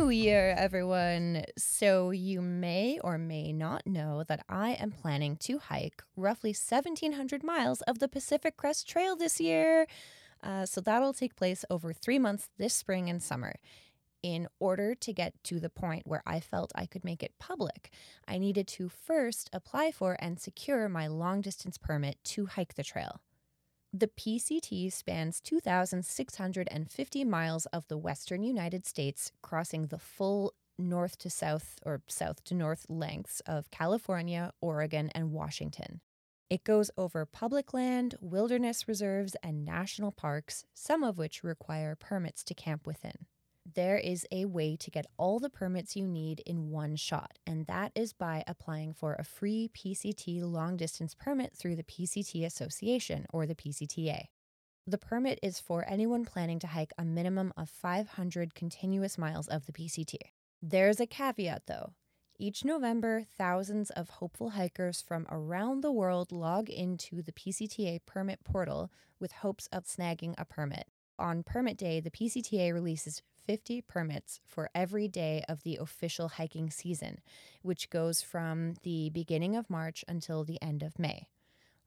New Year, everyone! So, you may or may not know that I am planning to hike roughly 1,700 miles of the Pacific Crest Trail this year. Uh, so, that'll take place over three months this spring and summer. In order to get to the point where I felt I could make it public, I needed to first apply for and secure my long distance permit to hike the trail. The PCT spans 2,650 miles of the western United States, crossing the full north to south or south to north lengths of California, Oregon, and Washington. It goes over public land, wilderness reserves, and national parks, some of which require permits to camp within there is a way to get all the permits you need in one shot, and that is by applying for a free PCT long distance permit through the PCT Association or the PCTA. The permit is for anyone planning to hike a minimum of 500 continuous miles of the PCT. There's a caveat though. Each November, thousands of hopeful hikers from around the world log into the PCTA permit portal with hopes of snagging a permit. On permit day, the PCTA releases 50 permits for every day of the official hiking season, which goes from the beginning of March until the end of May.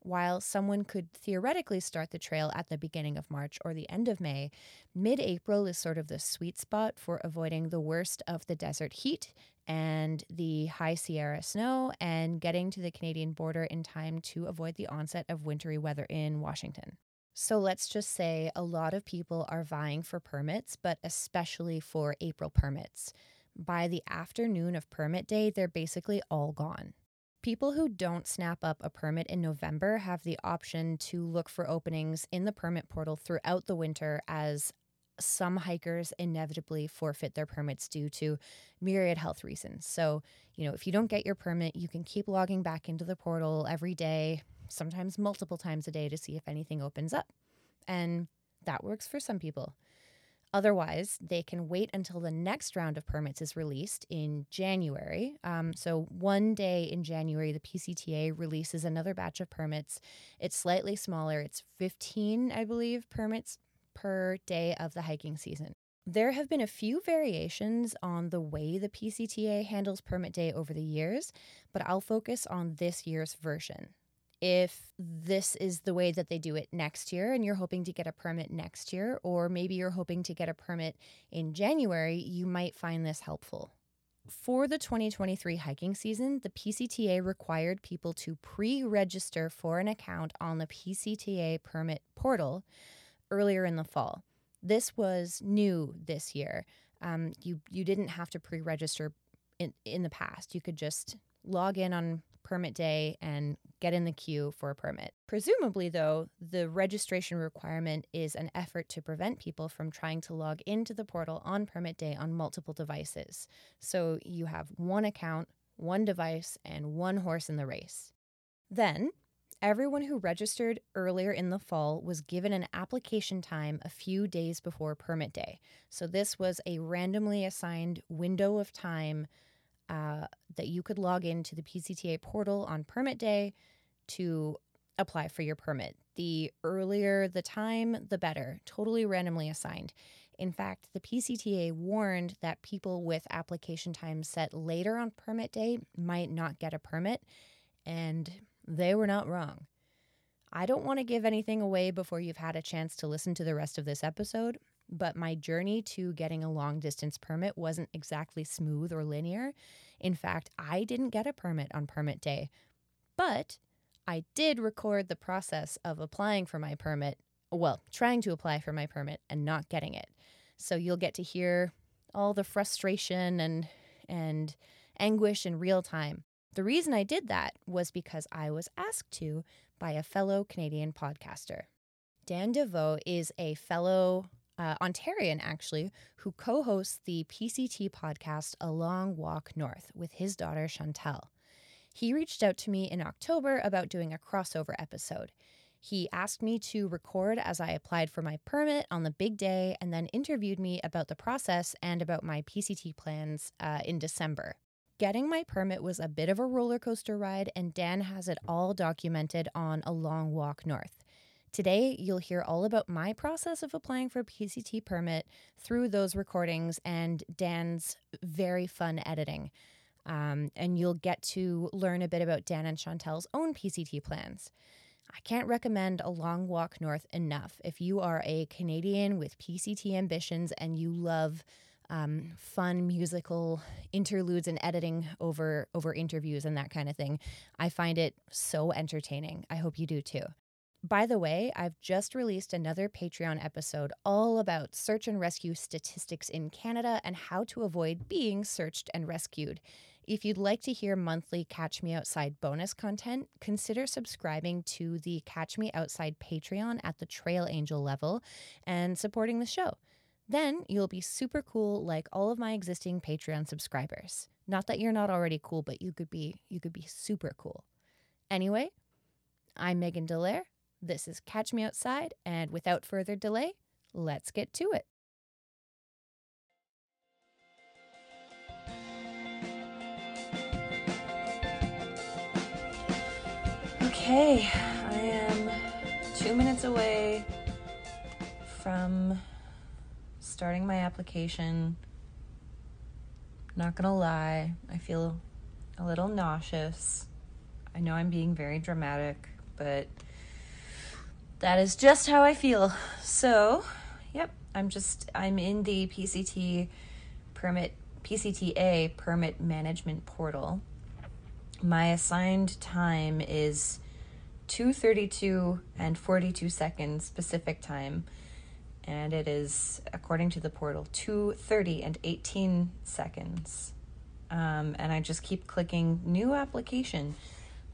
While someone could theoretically start the trail at the beginning of March or the end of May, mid April is sort of the sweet spot for avoiding the worst of the desert heat and the high Sierra snow and getting to the Canadian border in time to avoid the onset of wintry weather in Washington. So let's just say a lot of people are vying for permits, but especially for April permits. By the afternoon of permit day, they're basically all gone. People who don't snap up a permit in November have the option to look for openings in the permit portal throughout the winter as some hikers inevitably forfeit their permits due to myriad health reasons. So, you know, if you don't get your permit, you can keep logging back into the portal every day, sometimes multiple times a day to see if anything opens up. And that works for some people. Otherwise, they can wait until the next round of permits is released in January. Um, so, one day in January, the PCTA releases another batch of permits. It's slightly smaller, it's 15, I believe, permits per day of the hiking season. There have been a few variations on the way the PCTA handles permit day over the years, but I'll focus on this year's version if this is the way that they do it next year and you're hoping to get a permit next year, or maybe you're hoping to get a permit in January, you might find this helpful. For the 2023 hiking season, the PCTA required people to pre register for an account on the PCTA permit portal earlier in the fall. This was new this year. Um, you, you didn't have to pre register in, in the past, you could just log in on permit day and get in the queue for a permit. Presumably, though, the registration requirement is an effort to prevent people from trying to log into the portal on permit day on multiple devices. So you have one account, one device, and one horse in the race. Then, everyone who registered earlier in the fall was given an application time a few days before permit day. So this was a randomly assigned window of time uh, that you could log into the PCTA portal on permit day to apply for your permit. The earlier the time, the better, totally randomly assigned. In fact, the PCTA warned that people with application times set later on permit day might not get a permit, and they were not wrong. I don't want to give anything away before you've had a chance to listen to the rest of this episode, but my journey to getting a long distance permit wasn't exactly smooth or linear. In fact, I didn't get a permit on permit day, but I did record the process of applying for my permit, well, trying to apply for my permit and not getting it. So you'll get to hear all the frustration and and anguish in real time. The reason I did that was because I was asked to by a fellow Canadian podcaster. Dan Deveau is a fellow uh, Ontarian, actually, who co hosts the PCT podcast A Long Walk North with his daughter Chantal. He reached out to me in October about doing a crossover episode. He asked me to record as I applied for my permit on the big day and then interviewed me about the process and about my PCT plans uh, in December. Getting my permit was a bit of a roller coaster ride, and Dan has it all documented on A Long Walk North. Today, you'll hear all about my process of applying for a PCT permit through those recordings and Dan's very fun editing. Um, and you'll get to learn a bit about Dan and Chantal's own PCT plans. I can't recommend a long walk north enough. If you are a Canadian with PCT ambitions and you love um, fun musical interludes and editing over over interviews and that kind of thing, I find it so entertaining. I hope you do too. By the way, I've just released another Patreon episode all about search and rescue statistics in Canada and how to avoid being searched and rescued. If you'd like to hear monthly Catch Me Outside bonus content, consider subscribing to the Catch Me Outside Patreon at the Trail Angel level and supporting the show. Then you'll be super cool like all of my existing Patreon subscribers. Not that you're not already cool, but you could be you could be super cool. Anyway, I'm Megan Delaire. This is Catch Me Outside, and without further delay, let's get to it. Okay, I am two minutes away from starting my application. Not gonna lie, I feel a little nauseous. I know I'm being very dramatic, but that is just how I feel. So, yep, I'm just I'm in the PCT permit PCTA permit management portal. My assigned time is 232 and 42 seconds Pacific time and it is according to the portal 230 and 18 seconds. Um, and I just keep clicking new application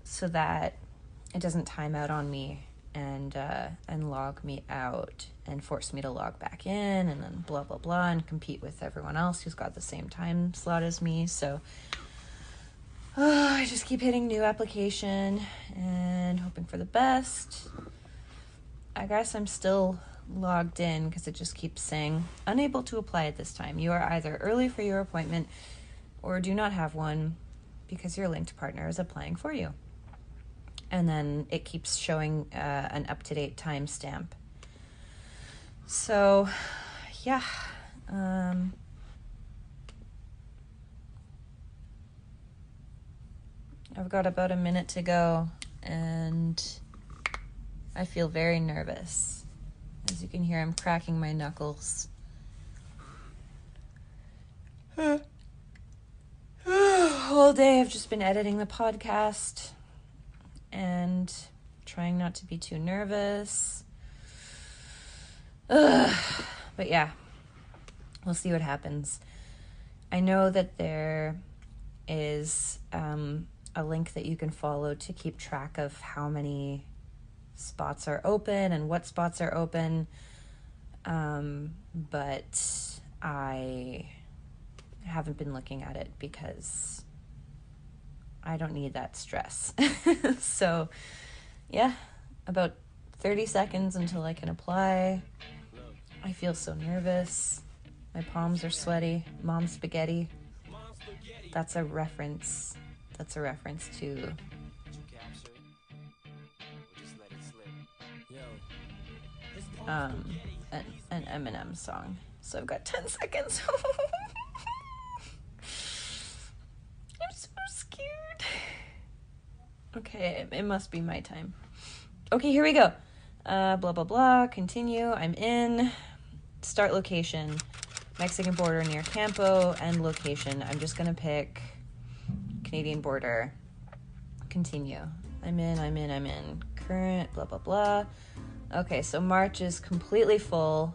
so that it doesn't time out on me and uh, and log me out and force me to log back in and then blah blah blah and compete with everyone else who's got the same time slot as me. So uh, I just keep hitting new application and hoping for the best. I guess I'm still logged in because it just keeps saying unable to apply at this time. You are either early for your appointment or do not have one because your linked partner is applying for you and then it keeps showing uh, an up to date timestamp. So, yeah. Um, I've got about a minute to go, and I feel very nervous. As you can hear, I'm cracking my knuckles. All day I've just been editing the podcast and trying not to be too nervous. Ugh. But yeah, we'll see what happens. I know that there is um, a link that you can follow to keep track of how many spots are open and what spots are open. Um, but I haven't been looking at it because I don't need that stress. so, yeah, about 30 seconds until I can apply. I feel so nervous. My palms are sweaty. Mom spaghetti. That's a reference. That's a reference to um an, an Eminem song. So I've got 10 seconds. Okay, it, must be my time. Okay, here we go. Uh, blah, blah, blah. Continue. I'm in. Start location. Mexican border near Campo. End location. I'm just going to pick Canadian border. Continue. I'm in, I'm in, I'm in. Current, blah, blah, blah. Okay, so March is completely full.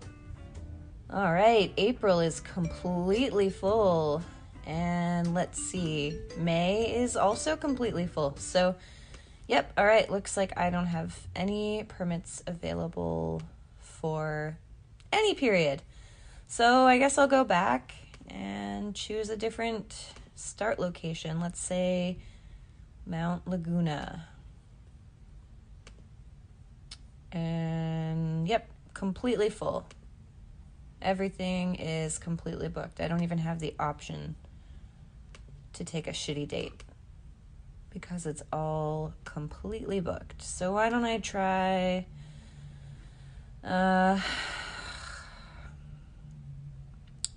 All right, April is completely full. And let's see, May is also completely full. So, yep, all right, looks like I don't have any permits available for any period. So, I guess I'll go back and choose a different start location. Let's say Mount Laguna. And yep, completely full. Everything is completely booked. I don't even have the option to take a shitty date because it's all completely booked. So why don't I try Uh,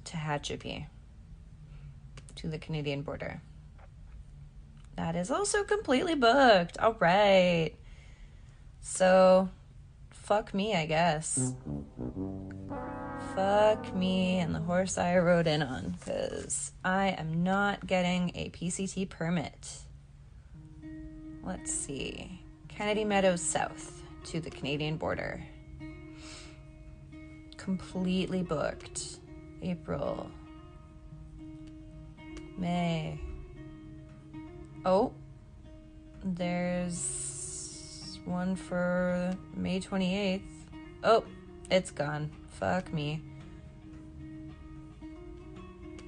Tehachapi to the Canadian border. That is also completely booked. All right. So, fuck me, I guess. Fuck me and the horse I rode in on, because I am not getting a PCT permit. Let's see. Kennedy Meadows South to the Canadian border. Completely booked. April. May. Oh, there's one for May 28th. Oh, it's gone. Fuck me.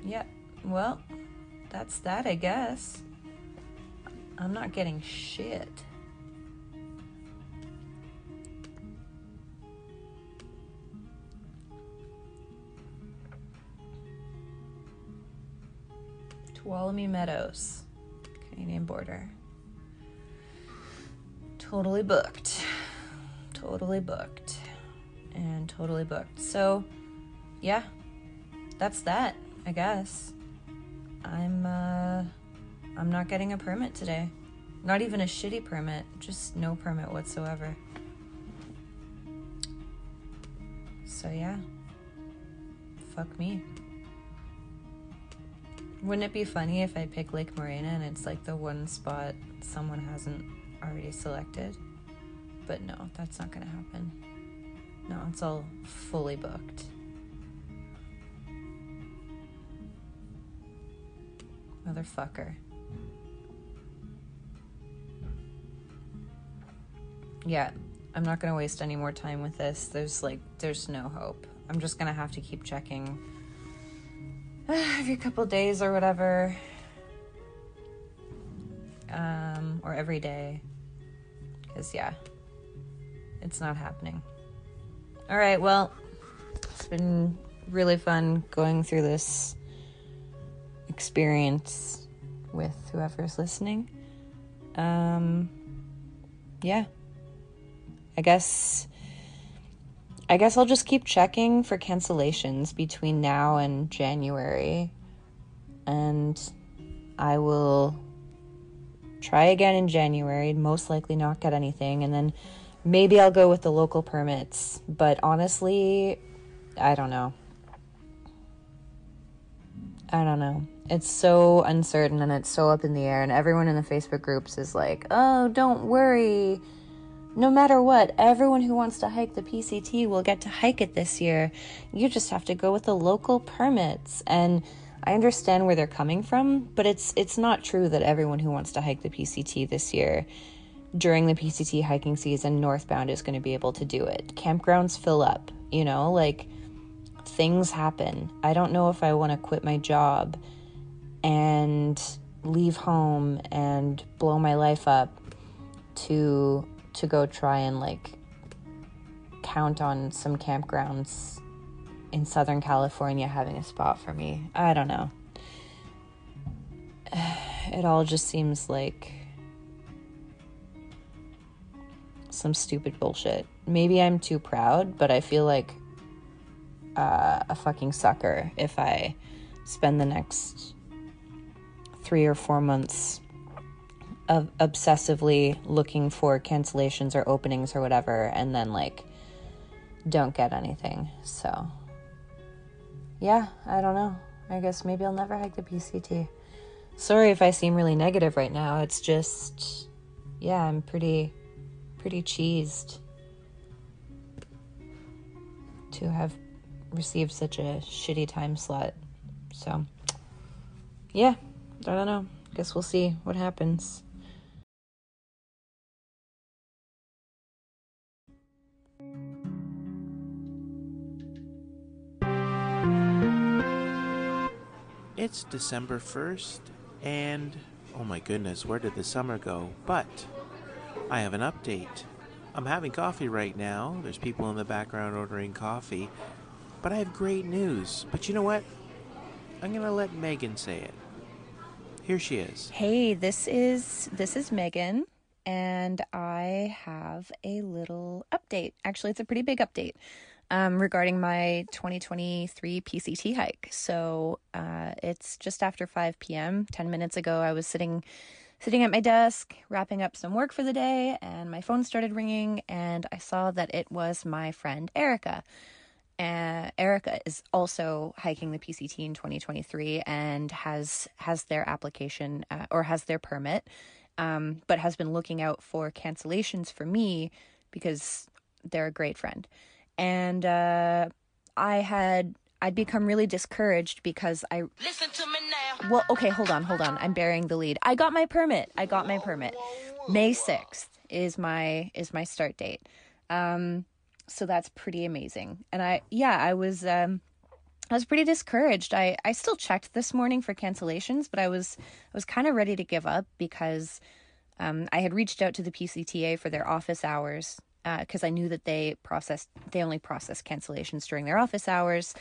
Yeah, well, that's that, I guess. I'm not getting shit. Tuolumne Meadows, Canadian border. Totally booked. Totally booked. And totally booked. So, yeah, that's that, I guess. I'm, uh, I'm not getting a permit today. Not even a shitty permit, just no permit whatsoever. So, yeah. Fuck me. Wouldn't it be funny if I pick Lake Morena and it's like the one spot someone hasn't already selected? But no, that's not gonna happen. No, it's all fully booked. Motherfucker. Yeah, I'm not gonna waste any more time with this. There's like, there's no hope. I'm just gonna have to keep checking every couple days or whatever. Um, or every day. Because, yeah, it's not happening. All right, well, it's been really fun going through this experience with whoever's listening. Um, yeah. I guess I guess I'll just keep checking for cancellations between now and January. And I will try again in January, most likely not get anything. And then maybe I'll go with the local permits. But honestly, I don't know. I don't know. It's so uncertain and it's so up in the air. And everyone in the Facebook groups is like, oh, don't worry no matter what, everyone who wants to hike the PCT will get to hike it this year. You just have to go with the local permits. And I understand where they're coming from, but it's it's not true that everyone who wants to hike the PCT this year during the PCT hiking season northbound is going to be able to do it. Campgrounds fill up, you know, like things happen. I don't know if I want to quit my job and leave home and blow my life up to to go try and like count on some campgrounds in Southern California having a spot for me. I don't know. It all just seems like some stupid bullshit. Maybe I'm too proud, but I feel like uh, a fucking sucker if I spend the next three or four months of obsessively looking for cancellations or openings or whatever and then like don't get anything. So yeah, I don't know. I guess maybe I'll never hike the PCT. Sorry if I seem really negative right now. It's just yeah, I'm pretty pretty cheesed to have received such a shitty time slot. So yeah, I don't know. Guess we'll see what happens. It's December 1st, and oh my goodness, where did the summer go? But I have an update. I'm having coffee right now. There's people in the background ordering coffee. But I have great news. But you know what? I'm going to let Megan say it. Here she is. Hey, this is this is Megan and I have a little update. Actually, it's a pretty big update um, regarding my 2023 PCT hike. So uh, it's just after 5 p.m. 10 minutes ago, I was sitting sitting at my desk, wrapping up some work for the day, and my phone started ringing, and I saw that it was my friend Erica. Uh, Erica is also hiking the PCT in 2023 and has has their application uh, or has their permit, um, but has been looking out for cancellations for me because they're a great friend. And uh, I had I'd become really discouraged because I listen to me now. Well, okay, hold on, hold on. I'm burying the lead. I got my permit. I got my permit. May 6th is my is my start date. Um so that's pretty amazing. And I yeah, I was um I was pretty discouraged. I I still checked this morning for cancellations, but I was I was kind of ready to give up because um, I had reached out to the PCTA for their office hours because uh, I knew that they processed they only process cancellations during their office hours,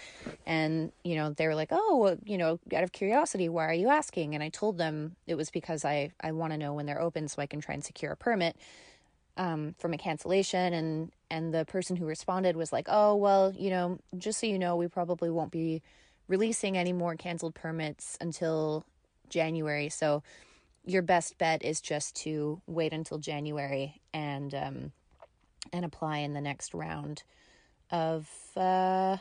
and you know they were like, oh, you know, out of curiosity, why are you asking? And I told them it was because I I want to know when they're open so I can try and secure a permit um, from a cancellation, and and the person who responded was like, oh, well, you know, just so you know, we probably won't be releasing any more canceled permits until January, so your best bet is just to wait until January and um, and apply in the next round of uh,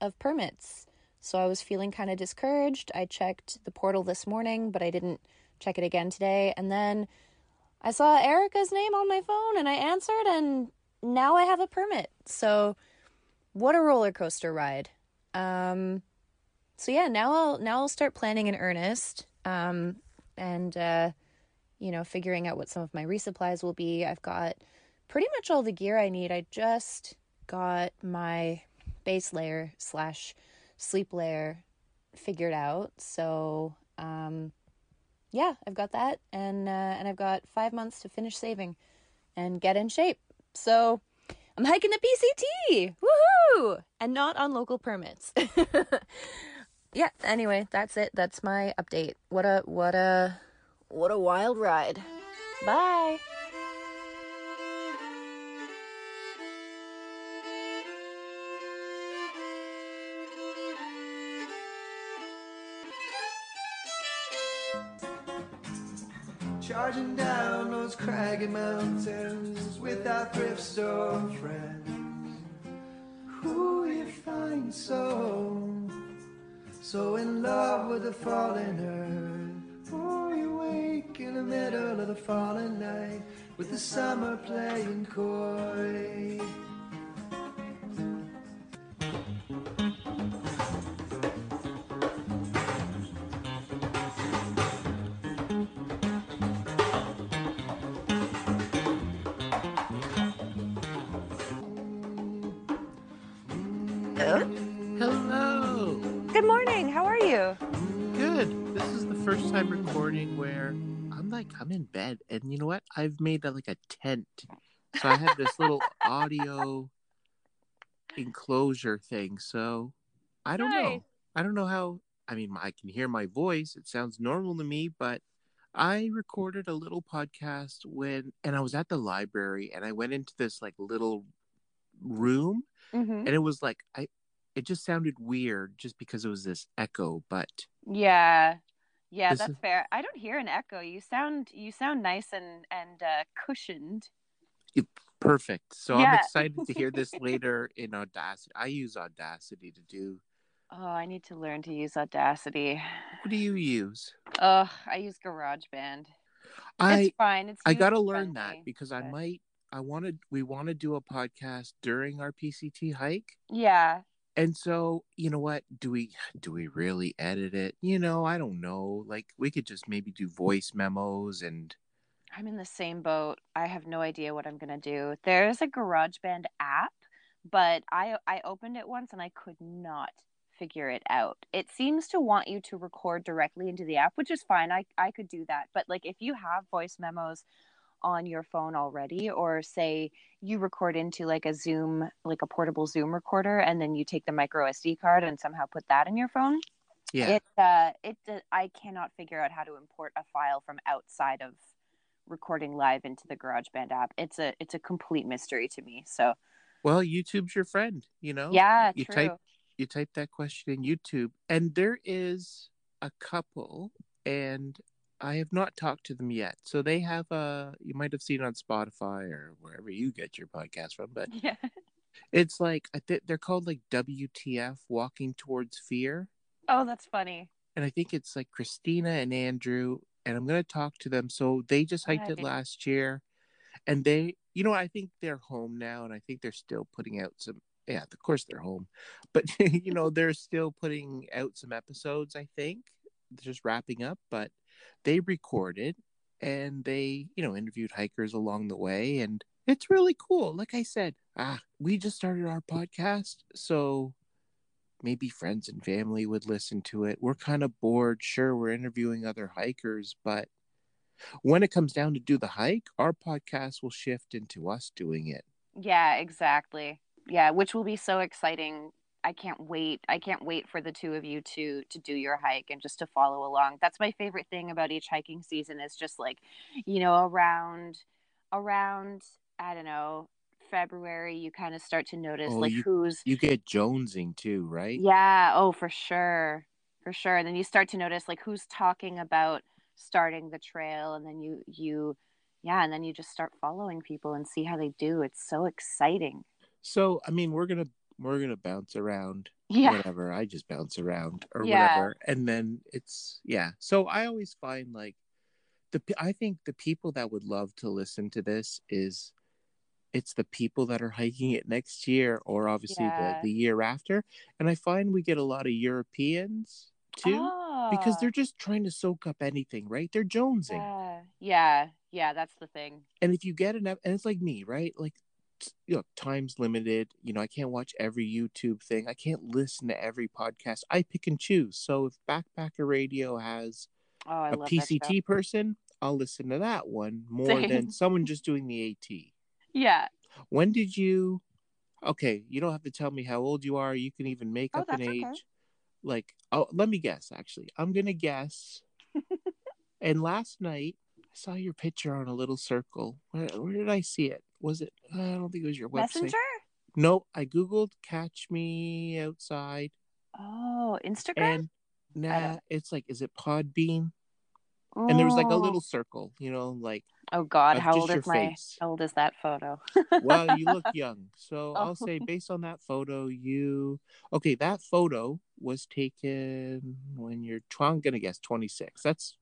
of permits. So I was feeling kind of discouraged. I checked the portal this morning, but I didn't check it again today. And then I saw Erica's name on my phone and I answered and now I have a permit. So what a roller coaster ride. Um so yeah, now I'll now I'll start planning in earnest. Um and uh you know, figuring out what some of my resupplies will be. I've got pretty much all the gear I need. I just got my base layer slash sleep layer figured out. So um, yeah, I've got that, and uh, and I've got five months to finish saving and get in shape. So I'm hiking the PCT, woohoo! And not on local permits. yeah. Anyway, that's it. That's my update. What a what a what a wild ride. Bye. Craggy mountains with our thrift store friends. Who you find so, so in love with the fallen earth? Or you wake in the middle of the fallen night with the summer playing coy. Recording where I'm like I'm in bed, and you know what? I've made a, like a tent, so I have this little audio enclosure thing. So I don't Nice. know. I don't know how. I mean, I can hear my voice. It sounds normal to me, but I recorded a little podcast when, and I was at the library, and I went into this like little room Mm-hmm. and it was like i it just sounded weird just because it was this echo but Yeah. Yeah, This that's is- fair. I don't hear an echo. You sound you sound nice and and uh, cushioned. perfect so i'm excited to hear this later in audacity i use audacity to do Oh, I need to learn to use Audacity. what do you use Oh, I use GarageBand. i it's fine. It's i gotta learn that because i might i wanted we want to do a podcast during our pct hike Yeah. And so you know what do we do we really edit it you know i don't know like we could just maybe do voice memos and I'm in the same boat. I have no idea what I'm gonna do. There's a GarageBand app, but I I opened it once and I could not figure it out. It seems to want you to record directly into the app, which is fine. I I could do that. But like if you have voice memos on your phone already or say you record into like a Zoom like a portable Zoom recorder and then you take the micro SD card and somehow put that in your phone, yeah it uh it uh, I cannot figure out how to import a file from outside of recording live into the GarageBand app. It's a it's a complete mystery to me. So Well, YouTube's your friend, you know? yeah, you true. type you type that question in YouTube, and there is a couple, and I have not talked to them yet. So they have a you might have seen on Spotify or wherever you get your podcast from, but yeah. it's like I think they're called like WTF Walking Towards Fear. Oh, that's funny. and I think it's like Christina and Andrew, and I'm gonna talk to them. So they just hiked it last year, and they, you know, I think they're home now, and I think they're still putting out some. Yeah, of course they're home, but you know they're still putting out some episodes. I think they're just wrapping up, but they recorded and they, you know, interviewed hikers along the way, and it's really cool. Like I said, ah, we just started our podcast, so maybe friends and family would listen to it. We're kind of bored. Sure, we're interviewing other hikers, but when it comes down to do the hike, our podcast will shift into us doing it. Yeah, exactly. Yeah, which will be so exciting. I can't wait. I can't wait for the two of you to to do your hike and just to follow along. That's my favorite thing about each hiking season is just like, you know, around around I don't know, February you kind of start to notice Oh, like you- who's You get jonesing too, right? Yeah, oh for sure. For sure. And then you start to notice like who's talking about starting the trail and then you you yeah, and then you just start following people and see how they do. It's so exciting. So, I mean, we're gonna we're gonna bounce around, Yeah. whatever. I just bounce around or Yeah. whatever, and then it's yeah. So I always find like the I think the people that would love to listen to this is it's the people that are hiking it next year or obviously Yeah. the, the year after and i find we get a lot of europeans too because Ah, they're just trying to soak up anything right they're jonesing yeah, yeah, yeah, that's the thing. and if you get enough and it's like me right like you know time's limited. You know i can't watch every youtube thing. I can't listen to every podcast. I pick and choose. So if backpacker radio has Oh, a love that show. pct person i'll listen to that one more Same. than someone just doing the at Yeah. when did you okay you don't have to tell me how old you are. You can even make Oh, up an age okay. like oh let me guess actually. I'm gonna guess. And last night i saw your picture on a little circle. Where, where did i see it was it uh, i don't think it was your website Messenger? no i googled catch me outside Oh, Instagram? and nah it's like is it podbean and there was like a Oh. little circle you know like Oh God, how old is my face. how old is that photo? well, you look young. So Oh. I'll say oh. based on that photo, you okay, that photo was taken when you're I'm gonna guess 26. That's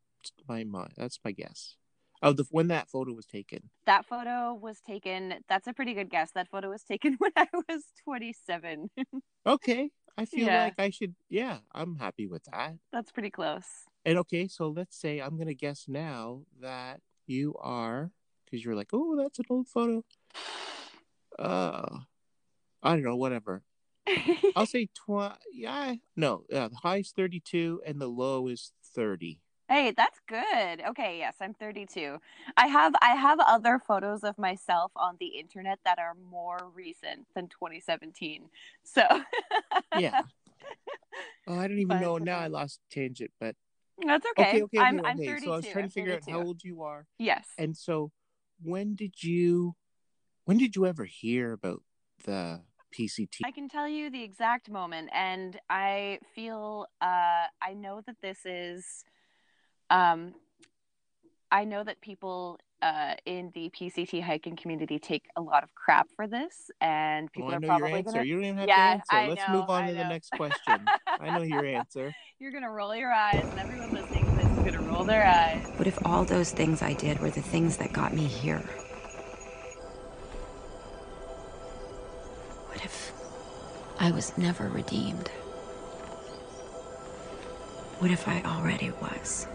my mind. That's my guess. Of the when that photo was taken. that photo was taken. That's a pretty good guess. That photo was taken when I was 27. Okay. I feel Yeah. like I should yeah, I'm happy with that. That's pretty close. And okay, so let's say I'm gonna guess now that you are because you're like, oh, that's an old photo. Uh I don't know, whatever. I'll say twenty. Yeah, no, yeah. The high is thirty-two and the low is thirty. Hey, that's good. Okay, yes, I'm 32. I have I have other photos of myself on the internet that are more recent than 2017. So Yeah. oh, I don't even But know. Now. I lost tangent, but that's okay. okay, okay, I'm okay. I'm 32. So I was trying to figure out how old you are, Yes. and so when did you, when did you ever hear about the PCT? I can tell you the exact moment, and I feel uh, I know that this is, um, I know that people uh, in the PCT hiking community take a lot of crap for this, and Oh, people I are know probably your answer. gonna. You don't even have Yeah, to answer. I Let's know, move on I to the next question. I know your answer. You're gonna roll your eyes, and everyone listening to this is gonna roll their eyes. What if all those things I did were the things that got me here? What if I was never redeemed? What if I already was?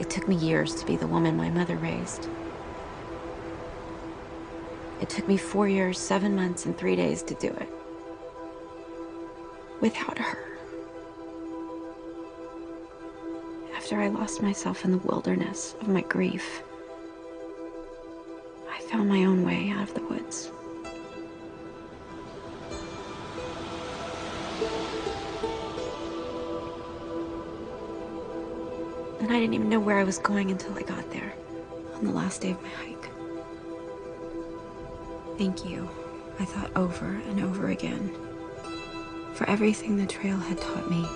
It me years to be the woman my mother raised. It took me four years, seven months, and three days to do it. Without her. After I lost myself in the wilderness of my grief, I found my know where I was going until I got there on the last day of my hike. Thank you, I thought over and over again, for everything the trail had taught me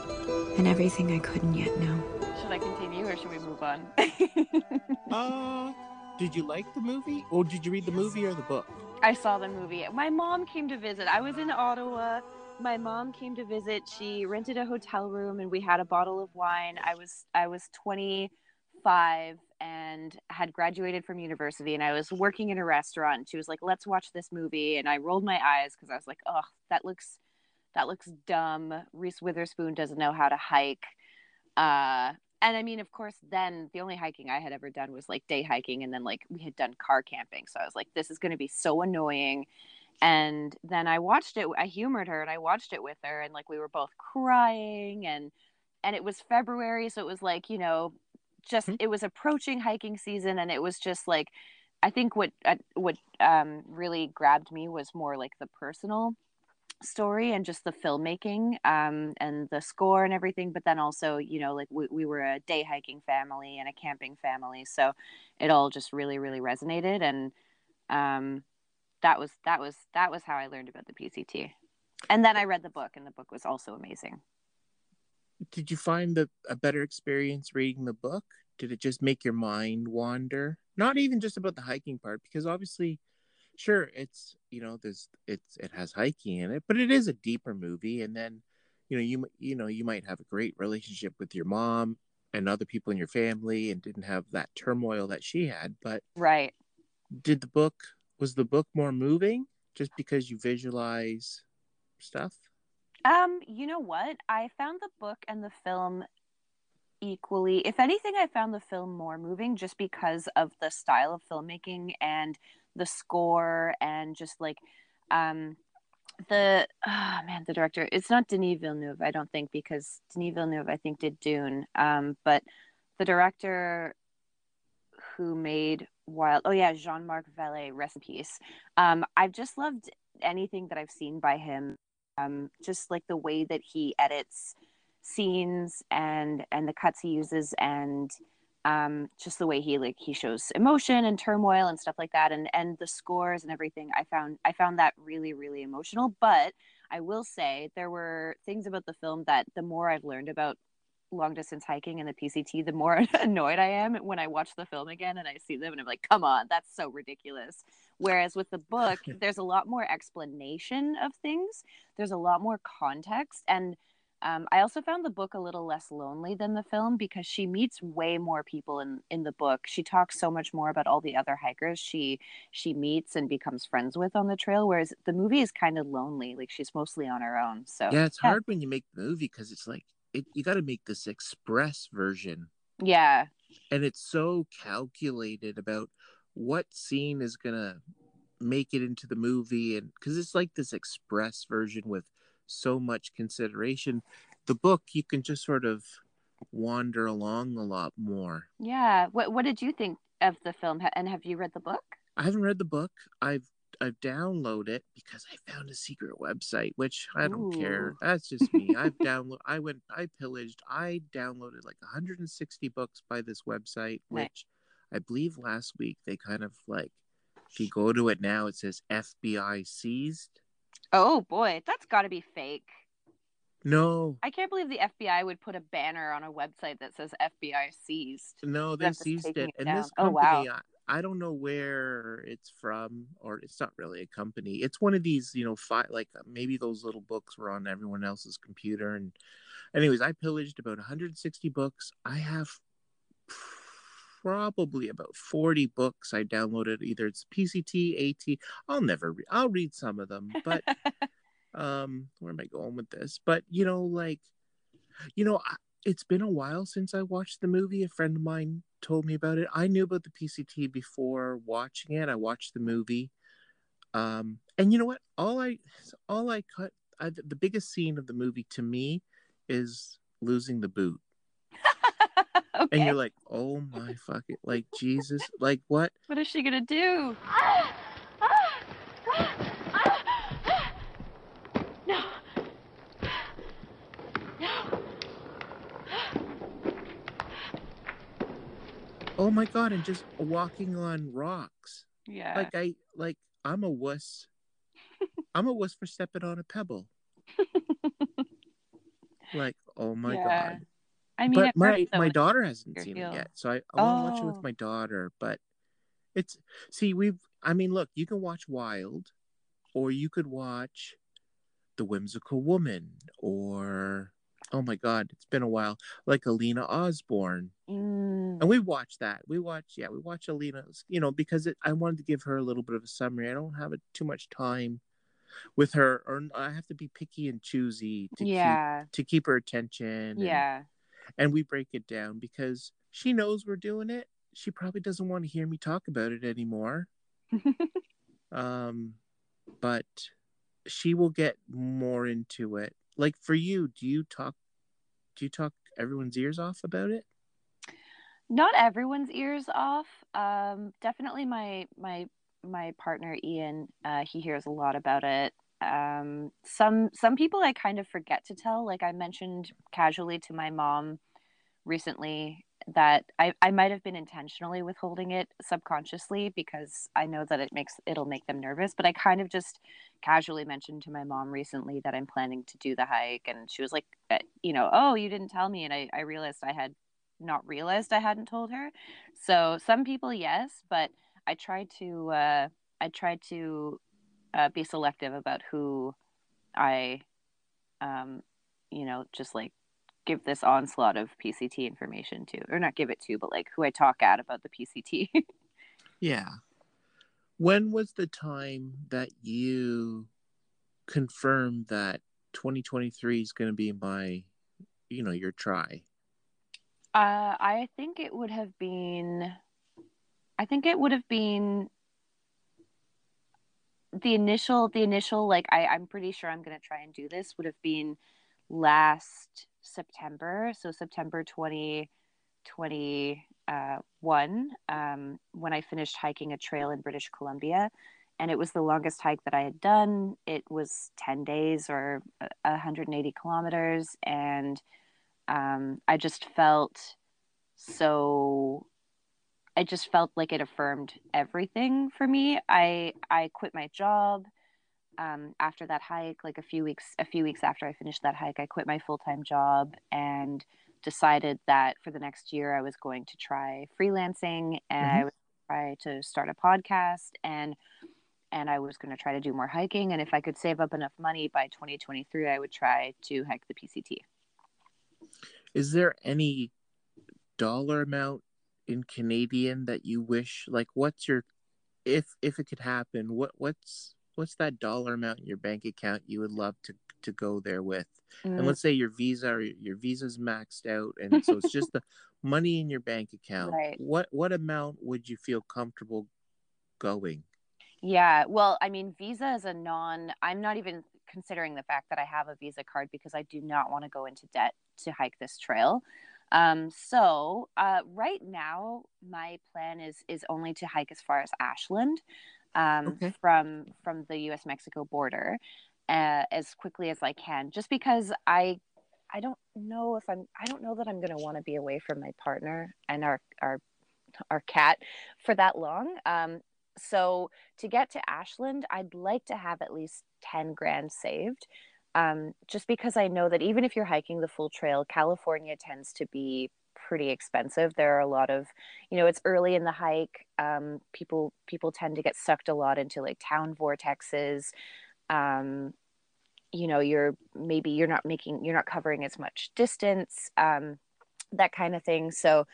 and everything I couldn't yet know. Should I continue or should we move on? Uh, did you like the movie, or did you read the movie or the book? I saw the movie. My mom came to visit. I was in Ottawa. My mom came to visit. She rented a hotel room and we had a bottle of wine. I was I was 25 and had graduated from university and I was working in a restaurant. She was like, "Let's watch this movie." And I rolled my eyes cuz I was like, "Oh, that looks that looks dumb. Reese Witherspoon doesn't know how to hike." Uh and I mean, of course, then the only hiking I had ever done was like day hiking, and then like we had done car camping. So I was like, this is going to be so annoying. And then I watched it. I humored her, and I watched it with her, and like we were both crying, and and it was February, so it was like you know, just Hmm. it was approaching hiking season, and it was just like, I think what uh, what um, really grabbed me was more like the personal story and just the filmmaking um, and the score and everything but then also you know like we, we were a day hiking family and a camping family so it all just really really resonated and um, that was that was that was how i learned about the pct and then i read the book and the book was also amazing Did you find the, a better experience reading the book? Did it just make your mind wander? Not even just about the hiking part, because obviously, sure, it's you know, there's it's it has hiking in it, but it is a deeper movie. And then, you know, you you know you might have a great relationship with your mom and other people in your family, and didn't have that turmoil that she had. But right did the book was the book more moving just because you visualize stuff? Um, you know what? I found the book and the film equally. If anything, I found the film more moving just because of the style of filmmaking and the score and just like um the oh man, the director. It's not Denis Villeneuve, I don't think, because Denis Villeneuve I think did Dune. Um, but the director who made Wild oh yeah, Jean Marc Vallée, rest in peace. Um, I've just loved anything that I've seen by him um, just like the way that he edits scenes and and the cuts he uses and um, just the way he like he shows emotion and turmoil and stuff like that and and the scores and everything i found i found that really really emotional. But i will say there were things about the film that the more i've learned about long distance hiking and the pct the more annoyed i am when i watch the film again and i see them and i'm like come on that's so ridiculous whereas with the book there's a lot more explanation of things there's a lot more context and um, I also found the book a little less lonely than the film because she meets way more people in, in the book. She talks so much more about all the other hikers she she meets and becomes friends with on the trail, whereas the movie is kind of lonely. Like she's mostly on her own. So Yeah, it's hard when you make the movie because it's like it, you got to make this express version, Yeah, and it's so calculated about what scene is gonna make it into the movie, and because it's like this express version with so much consideration. The book you can just sort of wander along a lot more. yeah. What what did you think of the film? And have you read the book? I haven't read the book. I've I've downloaded it because I found a secret website, which I don't care. That's just me. I've download. I went. I pillaged. I downloaded like 160 books by this website, Nice. which I believe last week they kind of like. If you go to it now, it says FBI seized. Oh boy, that's got to be fake. No, I can't believe the FBI would put a banner on a website that says FBI seized. no, they seized it, it and this Oh, wow. I, don't know where it's from, or it's not really a company. It's one of these, you know, fi- like uh, maybe those little books were on everyone else's computer. And, anyways, I pillaged about 160 books. I have probably about 40 books I downloaded. Either it's PCT, AT. I'll never. Re- I'll read some of them, but um, where am I going with this? But you know, like, you know, I, it's been a while since I watched the movie. A friend of mine told me about it. I knew about the PCT before watching it. I watched the movie. Um, and you know what? All I, all I cut, I, the biggest scene of the movie to me is losing the boot. okay. and you're like, oh my fucking, like Jesus, like what? what is she gonna do? Oh my god, and just walking on rocks. Yeah. Like I, like I'm a wuss. I'm a wuss for stepping on a pebble. like, oh my Yeah. god. I mean, but my my daughter hasn't seen it yet, so I, I want to watch it Oh. with my daughter. But it's see, we've. I mean, look, you can watch Wild, or you could watch The Whimsical Woman, or oh my God, it's been a while, like Alina Osborne, Mm, and we watched that. We watched, yeah, we watched Alina's, you know, because it, I wanted to give her a little bit of a summary. I don't have it, too much time with her, or I have to be picky and choosy to keep to keep her attention. and- Yeah. and we break it down because she knows we're doing it. She probably doesn't want to hear me talk about it anymore. Um, but she will get more into it. Like for you, do you talk? Do you talk everyone's ears off about it? Not everyone's ears off. Um, definitely my my my partner Ian. Uh, he hears a lot about it. Um, some some people I kind of forget to tell. Like I mentioned casually to my mom recently that I, I might have been intentionally withholding it subconsciously because I know that it makes it'll make them nervous. But I kind of just casually mentioned to my mom recently that I'm planning to do the hike, and she was like, uh, you know, oh, you didn't tell me, and I, I realized I had not realized I hadn't told her. So some people, yes, but I try to uh, I try to uh, be selective about who I, um, you know, just like give this onslaught of PCT information to, or not give it to, but like who I talk at about the PCT. Yeah. When was the time that you confirmed that 2023 is going to be my, you know, your try? Uh, I think it would have been. I think it would have been the initial. The initial, like I, I'm pretty sure I'm gonna try and do this. Would have been last September, so September 2021, um, when I finished hiking a trail in British Columbia, and it was the longest hike that I had done. It was 10 days or uh, 180 kilometers, and um, I just felt so I just felt like it affirmed everything for me. I I quit my job um, after that hike, like a few weeks a few weeks after I finished that hike, I quit my full time job and decided that for the next year I was going to try freelancing and I was try to start a podcast and and I was going to try to do more hiking and if I could save up enough money by 2023 I would try to hike the PCT. Is there any dollar amount in Canadian that you wish like what's your if if it could happen, what what's what's that dollar amount in your bank account you would love to to go there with? Mm. And let's say your visa or your visa's maxed out and so it's just the money in your bank account. Right. What what amount would you feel comfortable going? Yeah, well, I mean, Visa is a non, I'm not even considering the fact that I have a Visa card because I do not want to go into debt to hike this trail. Um, so uh, right now, my plan is is only to hike as far as Ashland um, Okay. from from the U.S. Mexico border uh, as quickly as I can, just because I I don't know if I'm I don't know that I'm going to want to be away from my partner and our our our cat for that long. Um, so to get to Ashland, I'd like to have at least 10 grand saved. Um, just because I know that even if you're hiking the full trail, California tends to be pretty expensive. There are a lot of, you know, it's early in the hike. Um, people people tend to get sucked a lot into like town vortexes. Um, you know, you're maybe you're not making you're not covering as much distance, um, that kind of thing. So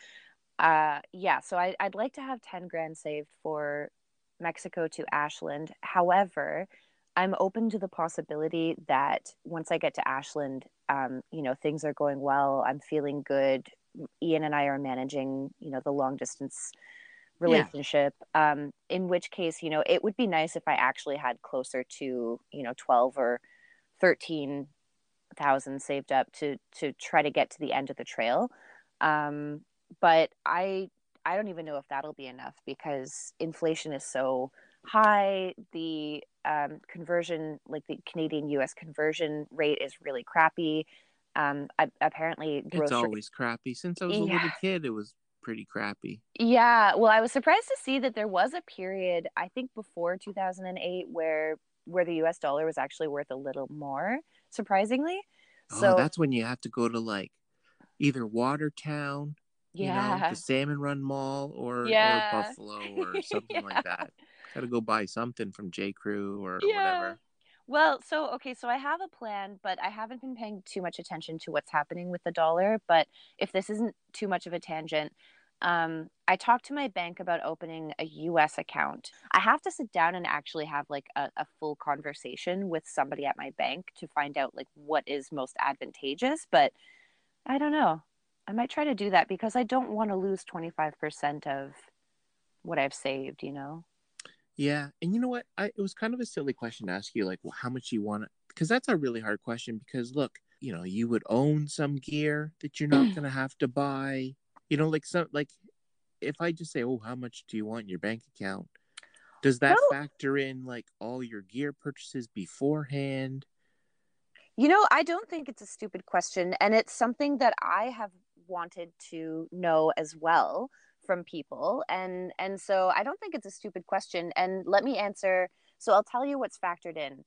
uh, yeah, so I, I'd like to have 10 grand saved for Mexico to Ashland. However, I'm open to the possibility that once I get to Ashland, um, you know, things are going well. I'm feeling good. Ian and I are managing, you know, the long distance relationship. Um, in which case, you know, it would be nice if I actually had closer to, you know, 12 or 13,000 saved up to, to try to get to the end of the trail. Um, but I I don't even know if that'll be enough because inflation is so high. The um, conversion, like the Canadian US conversion rate, is really crappy. Um, I, apparently, It's always crappy. Since I was a little kid, it was pretty crappy. Yeah, well, I was surprised to see that there was a period, I think before 2008, where where the US dollar was actually worth a little more, surprisingly. So oh, that's when you have to go to like either Watertown, you know, yeah. the Salmon Run Mall, or Yeah. or Buffalo, or something Yeah. like that. Got to go buy something from J. Crew or Yeah. whatever. Well, so okay, so I have a plan, but I haven't been paying too much attention to what's happening with the dollar. But if this isn't too much of a tangent, um, I talked to my bank about opening a US account. I have to sit down and actually have like a, a full conversation with somebody at my bank to find out like what is most advantageous. But I don't know. I might try to do that because I don't want to lose 25% of what I've saved, you know? Yeah, and you know what? I it was kind of a silly question to ask you, like, well, how much you want to? Because that's a really hard question. Because look, you know, you would own some gear that you're not gonna have to buy. You know, like some like, if I just say, oh, how much do you want in your bank account? Does that No. factor in like all your gear purchases beforehand? You know, I don't think it's a stupid question. And it's something that I have wanted to know as well from people. And and so I don't think it's a stupid question. And let me answer. So I'll tell you what's factored in.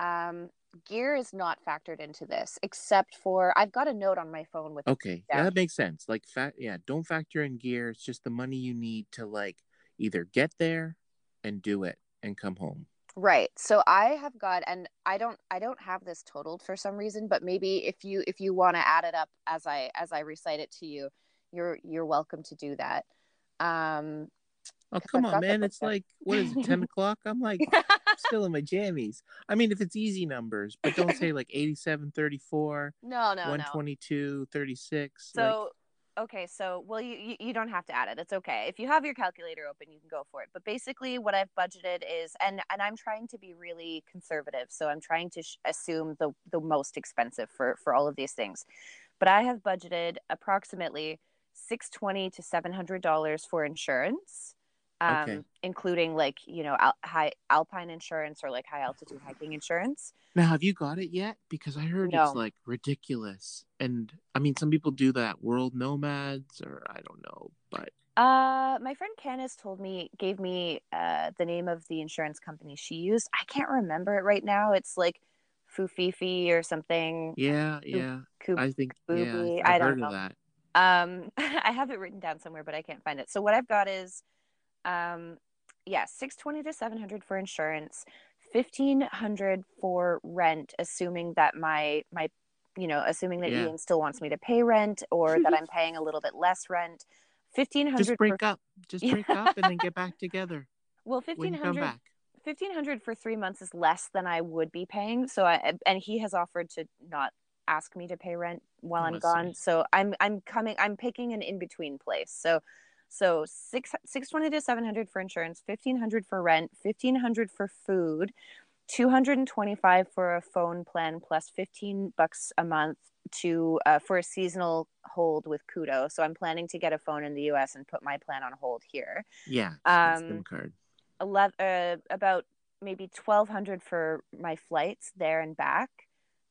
Um, gear is not factored into this, except for I've got a note on my phone with Okay, Yeah. that makes sense. Like, fat, yeah, don't factor in gear. It's just the money you need to like either get there and do it and come home. Right. So I have got and I don't I don't have this totaled for some reason, but maybe if you if you want to add it up as I as I recite it to you, you're you're welcome to do that. Um Oh, come I've on, man. It's like, what is it, 10 o'clock? I'm like still in my jammies. I mean, if it's easy numbers, but don't say like 87, 34, no, no, no. 122, 36. So okay, so well you, you you don't have to add it. It's okay. If you have your calculator open, you can go for it. But basically what I've budgeted is and and I'm trying to be really conservative. So I'm trying to sh- assume the the most expensive for for all of these things. But I have budgeted approximately 620 to 700 dollars for insurance. Um, Okay. including like you know al- high alpine insurance or like high altitude hiking insurance now have you got it yet? Because I heard No. it's like ridiculous. And I mean, some people do that world nomads or I don't know, but Uh, my friend Candice told me, gave me uh, the name of the insurance company she used. I can't remember it right now. It's like Fufifi or something. yeah, yeah. Coop. I think, yeah, Booby, I've I don't heard know. of that. Um, I have it written down somewhere, but I can't find it. So what I've got is, um, yeah, six twenty to seven hundred for insurance, fifteen hundred for rent, assuming that my my, you know, assuming that Yeah. Ian still wants me to pay rent or that I'm paying a little bit less rent. Fifteen hundred. Just break for up. Just break up and then get back together well, fifteen hundred back. 1500 for three months is less than I would be paying. So I and he has offered to not ask me to pay rent while Oh, I'm gone. see. So I'm I'm coming I'm picking an in between place. So so six six twenty to seven hundred for insurance, fifteen hundred for rent, fifteen hundred for food, two hundred and twenty five for a phone plan plus fifteen bucks a month to uh, for a seasonal hold with Koodo. So I'm planning to get a phone in the U.S. and put my plan on hold here. Yeah. Um, SIM card. 11 uh, about maybe 1200 for my flights there and back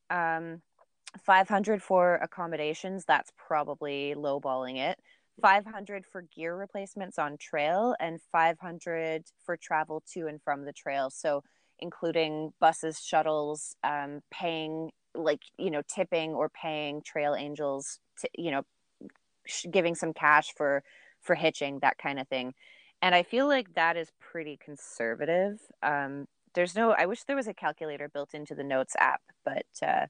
um 500 for accommodations that's probably lowballing it. 500 for gear replacements on trail and 500 for travel to and from the trail. So including buses shuttles um paying like you know tipping or paying trail angels to you know sh- giving some cash for for hitching that kind of thing. And i feel like that is pretty conservative. Um there's no i wish there was a calculator built into the notes app but uh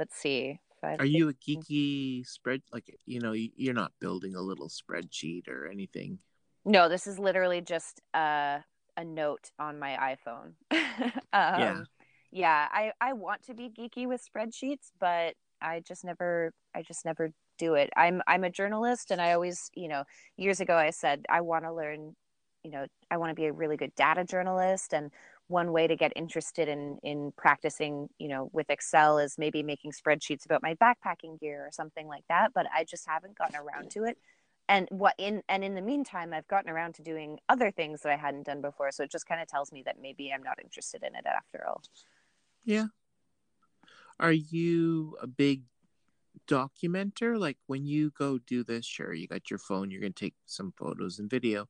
let's see Five, Are you a geeky spread? Like, you know, you- you're not building a little spreadsheet or anything. no this is literally just uh a note on my iphone um, Yeah. yeah i i want to be geeky with spreadsheets but i just never i just never do it i'm i'm a journalist and i always you know years ago i said i want to learn you know i want to be a really good data journalist and one way to get interested in in practicing you know with excel is maybe making spreadsheets about my backpacking gear or something like that but i just haven't gotten around to it and what in and in the meantime i've gotten around to doing other things that i hadn't done before so it just kind of tells me that maybe i'm not interested in it after all Yeah. Are you a big documenter? Like when you go do this, sure, you got your phone, you're gonna take some photos and video.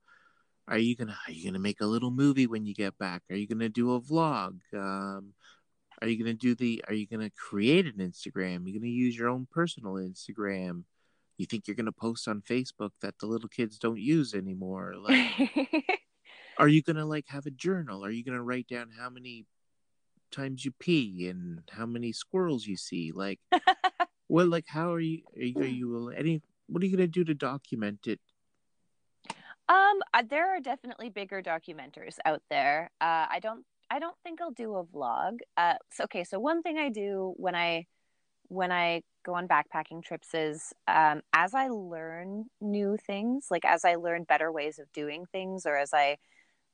Are you gonna are you gonna make a little movie when you get back? Are you gonna do a vlog? Um, are you gonna do the are you gonna create an Instagram? you gonna use your own personal Instagram? You think you're gonna post on Facebook that the little kids don't use anymore? Like are you gonna like have a journal? Are you gonna write down how many times you pee and how many squirrels you see? Like, well, like how are you? Are you, are you any? What are you gonna do to document it? Um, uh, there are definitely bigger documenters out there. Uh, I don't, I don't think I'll do a vlog. Uh, so, okay, so one thing I do when I, when I go on backpacking trips is, um, as I learn new things, like as I learn better ways of doing things, or as I,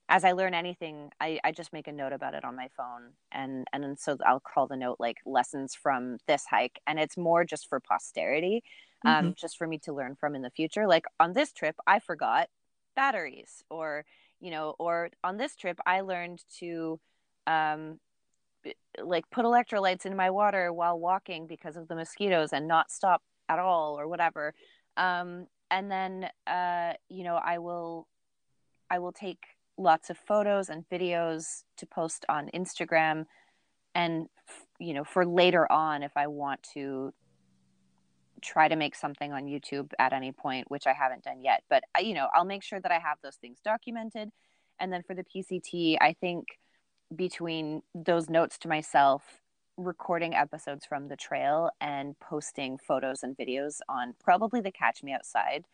as I learn anything, I, I just make a note about it on my phone, and and then so I'll call the note like lessons from this hike, and it's more just for posterity, um, just for me to learn from in the future. Like on this trip, I forgot batteries or you know or on this trip i learned to um like put electrolytes in my water while walking because of the mosquitoes and not stop at all or whatever. Um and then uh you know i will i will take lots of photos and videos to post on instagram and you know for later on if i want to try to make something on YouTube at any point, which I haven't done yet. But you know, I'll make sure that I have those things documented. And then for the PCT, I think between those notes to myself, recording episodes from the trail, and posting photos and videos on probably the Catch Me Outside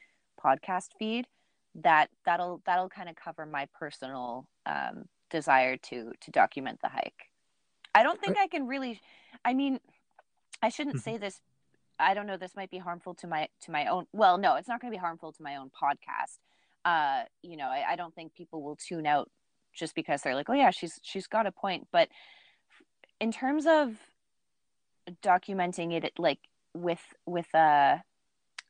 podcast feed, that that'll that'll kind of cover my personal um, desire to to document the hike. I don't think I can really. I mean, I shouldn't Mhm. say this I don't know. This might be harmful to my to my own. Well, no, it's not going to be harmful to my own podcast. Uh, you know, I, I don't think people will tune out just because they're like, oh yeah, she's she's got a point. But in terms of documenting it, like with with a,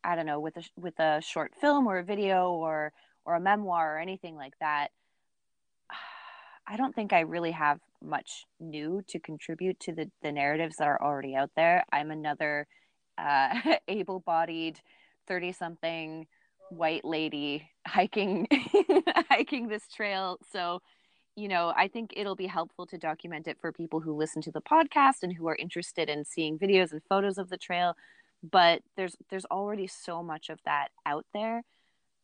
I don't know, with a with a short film or a video or or a memoir or anything like that, I don't think I really have much new to contribute to the the narratives that are already out there. I'm another uh, able-bodied 30-something white lady hiking hiking this trail. So you know i think it'll be helpful to document it for people who listen to the podcast and who are interested in seeing videos and photos of the trail. But there's there's already so much of that out there.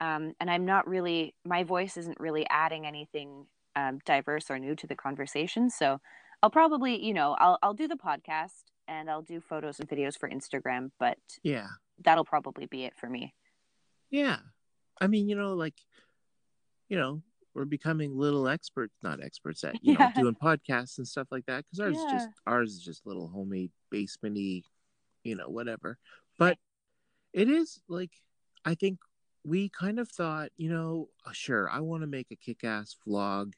Um, and i'm not really my voice isn't really adding anything um, diverse or new to the conversation. So i'll probably you know i'll, I'll do the podcast and i'll do photos and videos for instagram but Yeah, that'll probably be it for me yeah. I mean, you know, like, you know, we're becoming little experts, not experts at you Yeah. know doing podcasts and stuff like that because ours is just ours is just little homemade basementy, you know, whatever. But it is like I think we kind of thought, you know, uh, sure, I want to make a kick-ass vlog.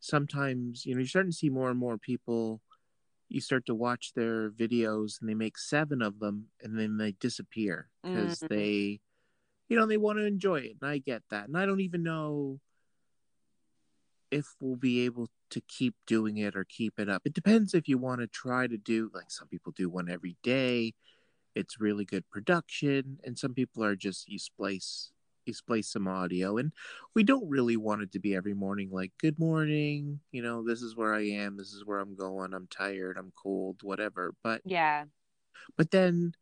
Sometimes, you know, you're starting to see more and more people. You start to watch their videos, and they make seven of them, and then they disappear because Mhm. they, you know, they want to enjoy it, and I get that, and I don't even know if we'll be able to keep doing it or keep it up. It depends if you want to try to do like some people do one every day. It's really good production, and some people are just you splice you splice some audio, and we don't really want it to be every morning like good morning, you know, this is where I am, this is where I'm going, I'm tired, I'm cold, whatever. But yeah but then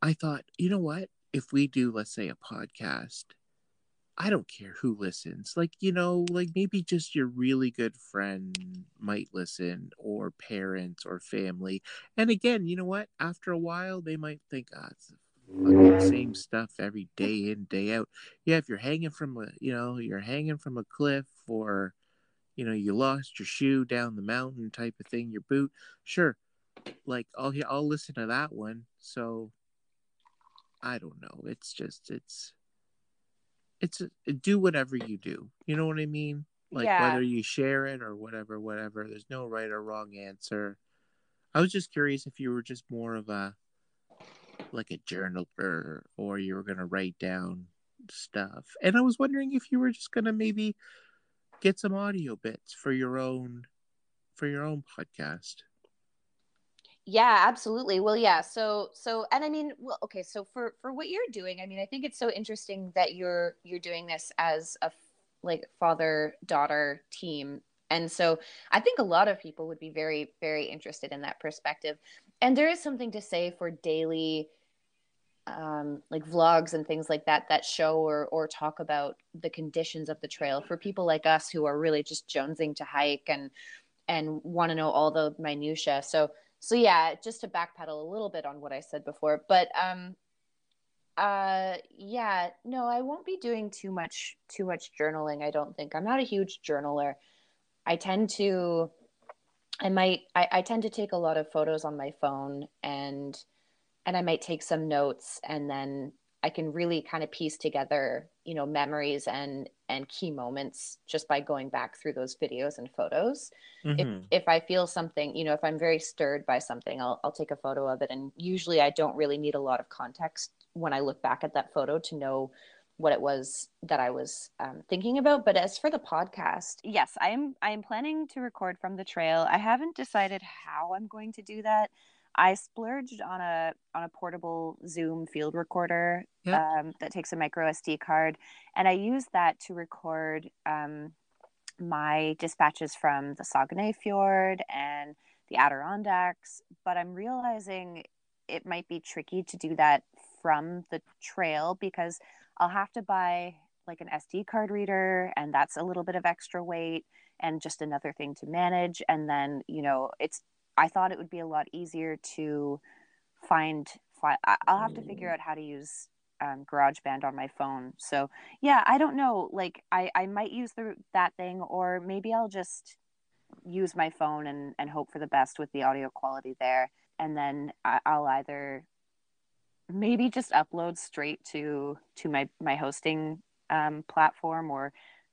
I thought, you know what? If we do, let's say, a podcast, I don't care who listens. Like, you know, like maybe just your really good friend might listen, or parents, or family. And again, you know what? After a while, they might think, ah, it's the fucking same stuff every day in, day out. Yeah, if you're hanging from a, you know, you're hanging from a cliff, or, you know, you lost your shoe down the mountain type of thing, your boot, sure. Like, I'll, I'll listen to that one. So, I don't know. It's just it's it's a, do whatever you do. You know what I mean? Like Yeah. whether you share it or whatever, whatever. There's no right or wrong answer. I was just curious if you were just more of a like a journaler or you were gonna write down stuff. And I was wondering if you were just gonna maybe get some audio bits for your own for your own podcast. Yeah, absolutely. Well, yeah. So, so, and I mean, well, okay. So for for what you're doing, I mean, I think it's so interesting that you're you're doing this as a like father daughter team, and so I think a lot of people would be very very interested in that perspective. And there is something to say for daily um, like vlogs and things like that that show or or talk about the conditions of the trail for people like us who are really just jonesing to hike and and want to know all the minutia. So so yeah, just to backpedal a little bit on what I said before, but um, uh, yeah, no, I won't be doing too much too much journaling. I don't think I'm not a huge journaler. I tend to, I might, I, I tend to take a lot of photos on my phone and and I might take some notes and then I can really kind of piece together, you know, memories and and key moments just by going back through those videos and photos. Mm-hmm. If if I feel something, you know, if I'm very stirred by something, I'll I'll take a photo of it. And usually I don't really need a lot of context when I look back at that photo to know what it was that I was um, thinking about. But as for the podcast, yes, I am I am planning to record from the trail. I haven't decided how I'm going to do that. I splurged on a on a portable Zoom field recorder um, that takes a micro SD card, and I use that to record um, my dispatches from the Saguenay Fjord and the Adirondacks. But I'm realizing it might be tricky to do that from the trail because I'll have to buy like an SD card reader, and that's a little bit of extra weight and just another thing to manage. And then you know it's I thought it would be a lot easier to find. I'll have to figure out how to use um, GarageBand on my phone. So yeah, I don't know. Like I, I might use the that thing, or maybe I'll just use my phone and and hope for the best with the audio quality there, and then I, I'll either maybe just upload straight to to my my hosting um, platform, or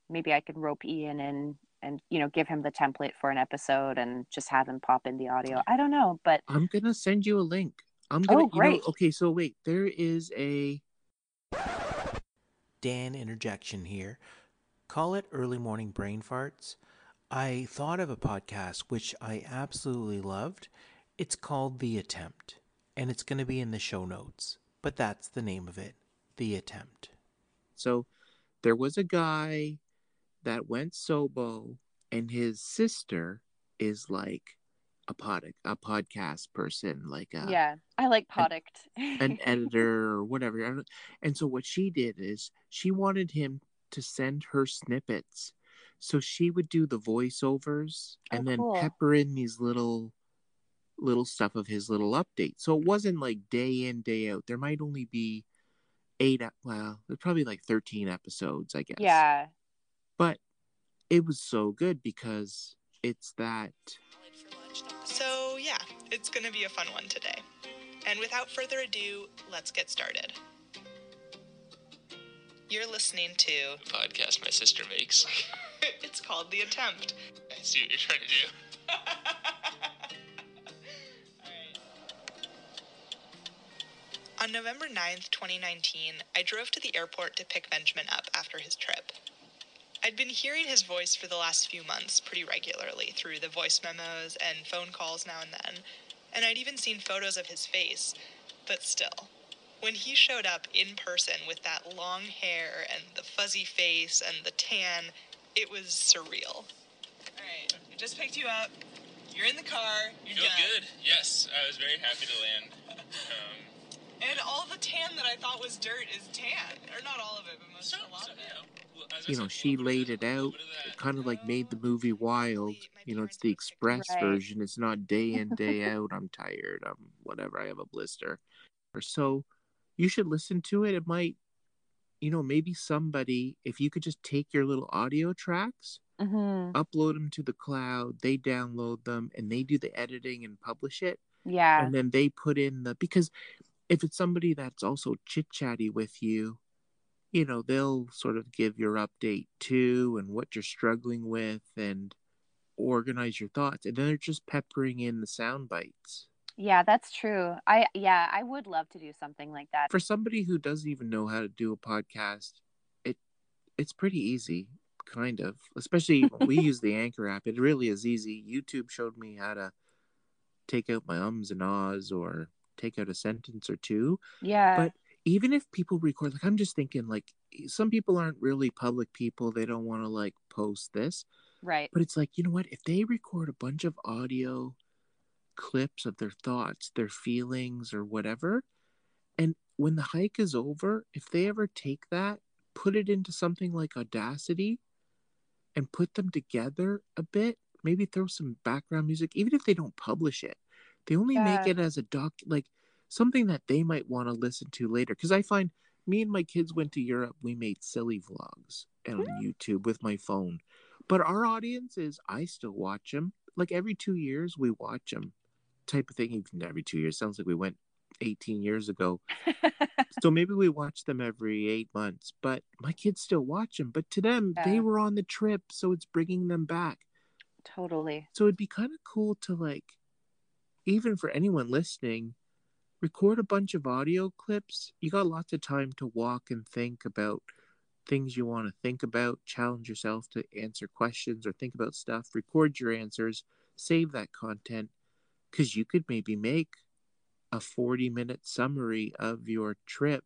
maybe I could rope Ian in and you know give him the template for an episode and just have him pop in the audio. I don't know but i'm gonna send you a link. I'm gonna oh, great. You know, okay so wait there is a dan interjection here. Call it early morning brain farts. I thought of a podcast which i absolutely loved. It's called the attempt and it's going to be in the show notes but that's the name of it the attempt. So there was a guy that went sobo and his sister is like a pod a podcast person like a, yeah i like podict. an, editor or whatever. And so what she did is she wanted him to send her snippets. So she would do the voiceovers oh, and then cool. pepper in these little little stuff of his little update. So it wasn't like day in day out. There might only be eight well there's probably like 13 episodes i guess. Yeah but it was so good because it's that. So, yeah, it's going to be a fun one today. And without further ado, let's get started. You're listening to a podcast my sister makes. it's called The Attempt. I see what you're trying to do. On November 9th, 2019, I drove to the airport to pick Benjamin up after his trip. I'd been hearing his voice for the last few months pretty regularly through the voice memos and phone calls now and then, and I'd even seen photos of his face, but still. When he showed up in person with that long hair and the fuzzy face and the tan, it was surreal. Alright, I just picked you up. You're in the car. You're Feel done. good. Yes, I was very happy to land. Um, and all the tan that I thought was dirt is tan. Or not all of it, but most so, a lot so, of it. Yeah. You know, she laid it out, kind of like made the movie wild. You know, it's the express right. version. It's not day in, day out. I'm tired. I'm whatever. I have a blister. Or so you should listen to it. It might, you know, maybe somebody, if you could just take your little audio tracks, mm-hmm. upload them to the cloud, they download them, and they do the editing and publish it. Yeah. And then they put in the, because if it's somebody that's also chit chatty with you, you know, they'll sort of give your update too and what you're struggling with and organize your thoughts. And then they're just peppering in the sound bites. Yeah, that's true. I yeah, I would love to do something like that. For somebody who doesn't even know how to do a podcast, it it's pretty easy, kind of. Especially when we use the Anchor app. It really is easy. YouTube showed me how to take out my ums and ahs or take out a sentence or two. Yeah. But even if people record, like I'm just thinking, like some people aren't really public people. They don't want to like post this. right. But it's like, you know what? If they record a bunch of audio clips of their thoughts, their feelings, or whatever, and when the hike is over, if they ever take that, put it into something like Audacity and put them together a bit, maybe throw some background music, even if they don't publish it, they only make it as a doc, like something that they might want to listen to later. Because I find me and my kids went to Europe, we made silly vlogs and on hmm. YouTube with my phone. But our audience is, I still watch them. Like every two years, we watch them, type of thing. Even every two years sounds like we went 18 years ago. so maybe we watch them every eight months. But my kids still watch them. But to them, they were on the trip, so it's bringing them back. totally. So it'd be kind of cool to like, even for anyone listening, record a bunch of audio clips. You got lots of time to walk and think about things you want to think about, challenge yourself to answer questions or think about stuff, record your answers, save that content, because you could maybe make a 40 minute summary of your trip.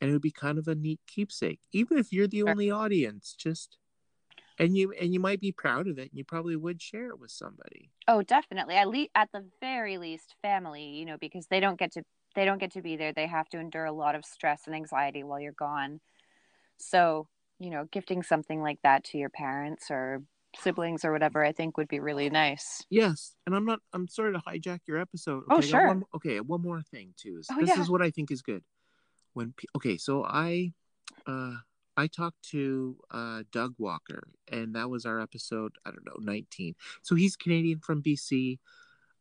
And it would be kind of a neat keepsake, even if you're the only audience. Just and you and you might be proud of it, and you probably would share it with somebody. Oh, definitely. At least at the very least family, you know, because they don't get to they don't get to be there. They have to endure a lot of stress and anxiety while you're gone. So, you know, gifting something like that to your parents or siblings or whatever, I think would be really nice. Yes, and I'm not. I'm sorry to hijack your episode. Oh, Okay, got sure. One, okay, one more thing too. Is Oh, this yeah. is what I think is good. When okay, so I, uh, I talked to uh Doug Walker, and that was our episode. I don't know, 19. So he's Canadian from BC.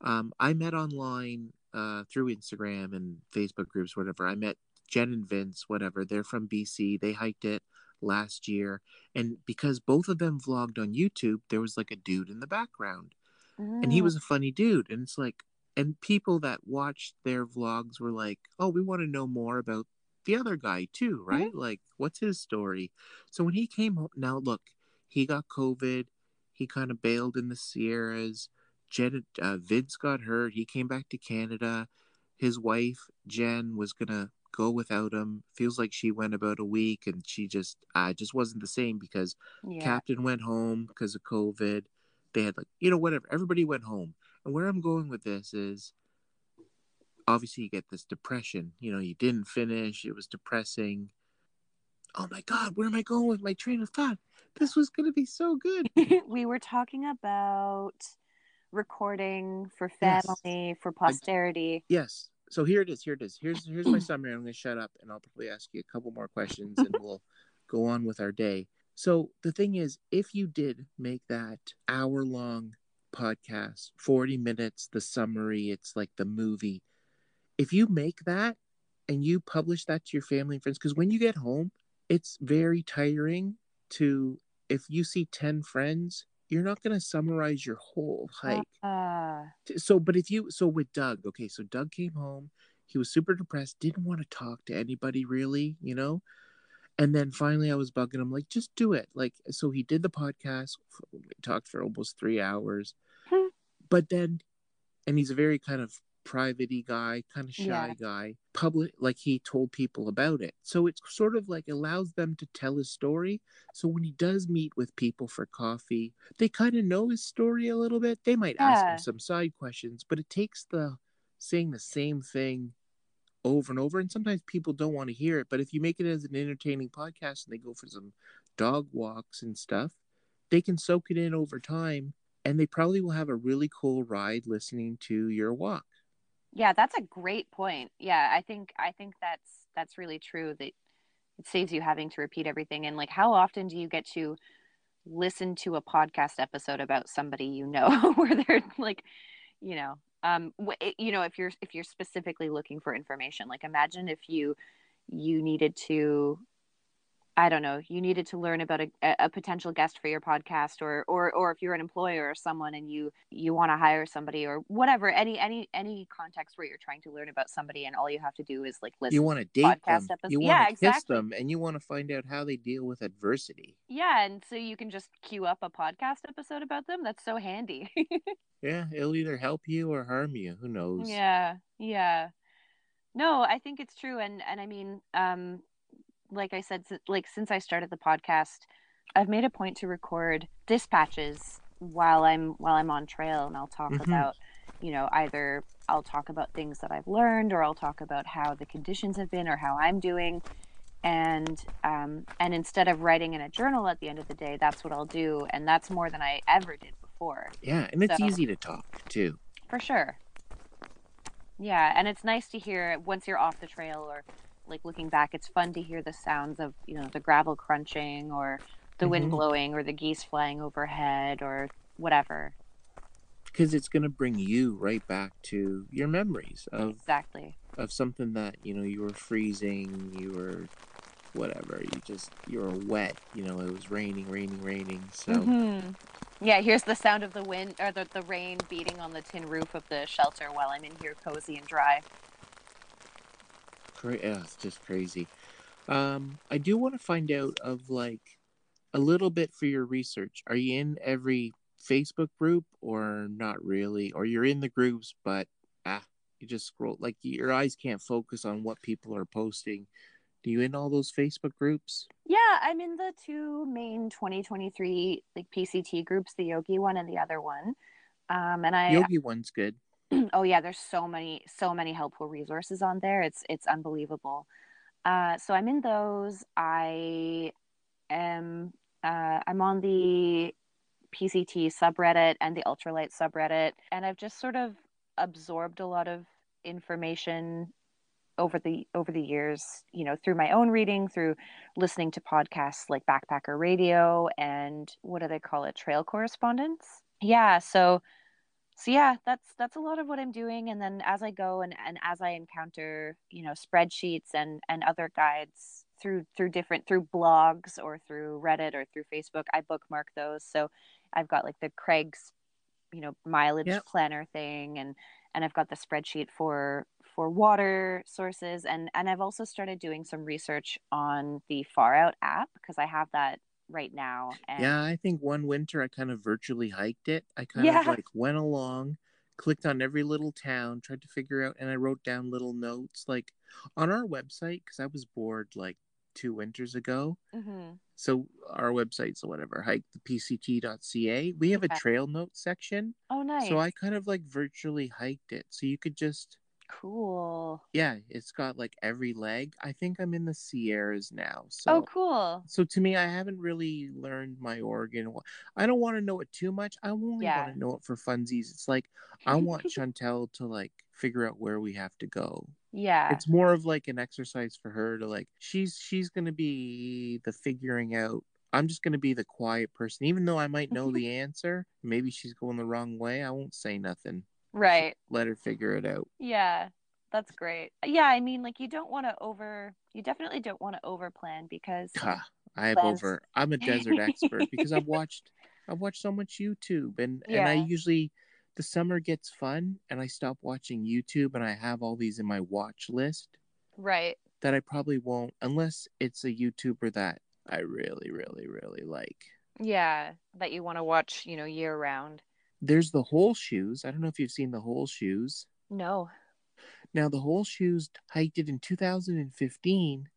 Um, I met online uh through Instagram and Facebook groups, whatever. I met Jen and Vince, whatever. They're from BC. They hiked it last year, and because both of them vlogged on YouTube, there was like a dude in the background and he Mm. was a funny dude and it's like and people that watched their vlogs were like oh we want to know more about the other guy too right like what's his story so when he came home now look he got covid he kind of bailed in the sierras jen uh, vince got hurt he came back to canada his wife jen was gonna go without him feels like she went about a week and she just uh, just wasn't the same because yeah. Captain went home because of COVID. They had like, you know, whatever. Everybody went home. And where I'm going with this is obviously you get this depression. You know, you didn't finish. It was depressing. Oh my God, where am I going with my train of thought? This was going to be so good. we were talking about recording for Yes. family, for posterity. Yes. So here it is. Here it is. Here's here's my summary. I'm going to shut up and I'll probably ask you a couple more questions and we'll go on with our day. So the thing is, if you did make that hour long podcast, 40 minutes, the summary, it's like the movie. If you make that and you publish that to your family and friends, because when you get home, it's very tiring to if you see 10 friends, you're not going to summarize your whole hike. Uh, so but if you so with doug okay so doug came home he was super depressed didn't want to talk to anybody really you know? And then finally i was bugging him like just do it like so he did the podcast we talked for almost three hours. Hmm. but then and he's a very kind of private guy kind of shy Yeah. guy public like he told people about it. So it's sort of like allows them to tell his story. So when he does meet with people for coffee they kind of know his story a little bit. They might ask him some side questions but it takes the saying the same thing over and over and sometimes people don't want to hear it. But if you make it as an entertaining podcast and they go for some dog walks and stuff they can soak it in over time and they probably will have a really cool ride listening to your walk yeah, that's a great point. Yeah, I think I think that's that's really true that it saves you having to repeat everything and like how often do you get to listen to a podcast episode about somebody you know where they're like you know um you know if you're if you're specifically looking for information like imagine if you you needed to I don't know, you needed to learn about a, a potential guest for your podcast or or or if you're an employer or someone and you you want to hire somebody or whatever, any any any context where you're trying to learn about somebody and all you have to do is like listen You want to date podcast them. episodes. You want Yeah, to kiss exactly. them, and you want to find out how they deal with adversity. Yeah, and so you can just queue up a podcast episode about them. That's so handy. Yeah, it'll either help you or harm you. Who knows? Yeah, yeah. No, I think it's true, and and I mean, um, like I said, like since I started the podcast, I've made a point to record dispatches while I'm while I'm on trail, and I'll talk Mhm. about, you know, either I'll talk about things that I've learned, or I'll talk about how the conditions have been, or how I'm doing, and um, and instead of writing in a journal at the end of the day, that's what I'll do, and that's more than I ever did before. Yeah, and it's So- easy to talk too. For sure. Yeah, and it's nice to hear once you're off the trail or like looking back, it's fun to hear the sounds of, you know, the gravel crunching or the wind Mhm. blowing or the geese flying overhead or whatever. because it's going to bring you right back to your memories of Exactly. of something that you know you were freezing you were whatever you just you were wet you know it was raining raining raining so Mhm. Yeah, here's the sound of the wind or the, the rain beating on the tin roof of the shelter while I'm in here cozy and dry. Cra- yeah, it's just crazy. Um i do want to find out of like a little bit for your research. Are you in every facebook group or not really? Or you're in the groups but ah you just scroll like your eyes can't focus on what people are posting. Do you in all those facebook groups? Yeah, I'm in the two main 2023 like PCT groups, the yogi one and the other one. Um, and I yogi one's good oh yeah there's so many so many helpful resources on there. It's it's unbelievable. Uh, so i'm in those. I am uh, i'm on the pct subreddit and the ultralight subreddit and i've just sort of absorbed a lot of information over the over the years you know through my own reading through listening to podcasts like backpacker radio and what do they call it? Trail correspondence? Yeah so so yeah that's that's a lot of what i'm doing and then as i go and, and as i encounter you know spreadsheets and and other guides through through different through blogs or through reddit or through facebook i bookmark those so i've got like the craig's you know mileage Yep. planner thing and and i've got the spreadsheet for for water sources and and i've also started doing some research on the far out app because i have that right now and Yeah, I think one winter I kind of virtually hiked it. I kind Yeah. of like went along, clicked on every little town, tried to figure out, and I wrote down little notes like on our website because I was bored like two winters ago. Mhm. So our website's or whatever, hike the pct.ca. We have Okay. a trail note section. oh nice So I kind of like virtually hiked it. So you could just cool yeah, it's got like every leg. I think I'm in the Sierras now. Oh, so oh cool so to me, I haven't really learned my Oregon. I don't want to know it too much. I only Yeah. want to know it for funsies. It's like I want Chantal to like figure out where we have to go. yeah It's more of like an exercise for her to like. She's she's gonna be the figuring out. I'm just gonna be the quiet person, even though I might know the answer. Maybe she's going the wrong way. I won't say nothing. Right Let her figure it out. yeah that's great yeah i mean like you don't want to over you definitely don't want to over plan because Ha, I have Plans. over. I'm a desert expert because I've watched. I've watched so much YouTube, and and I usually the summer gets fun, and I stop watching YouTube, and I have all these in my watch list right that I probably won't unless it's a YouTuber that I really, really, really like. yeah that you want to watch you know year round There's the whole shoes. I don't know if you've seen the whole shoes. no Now the whole shoes hiked it in 2015,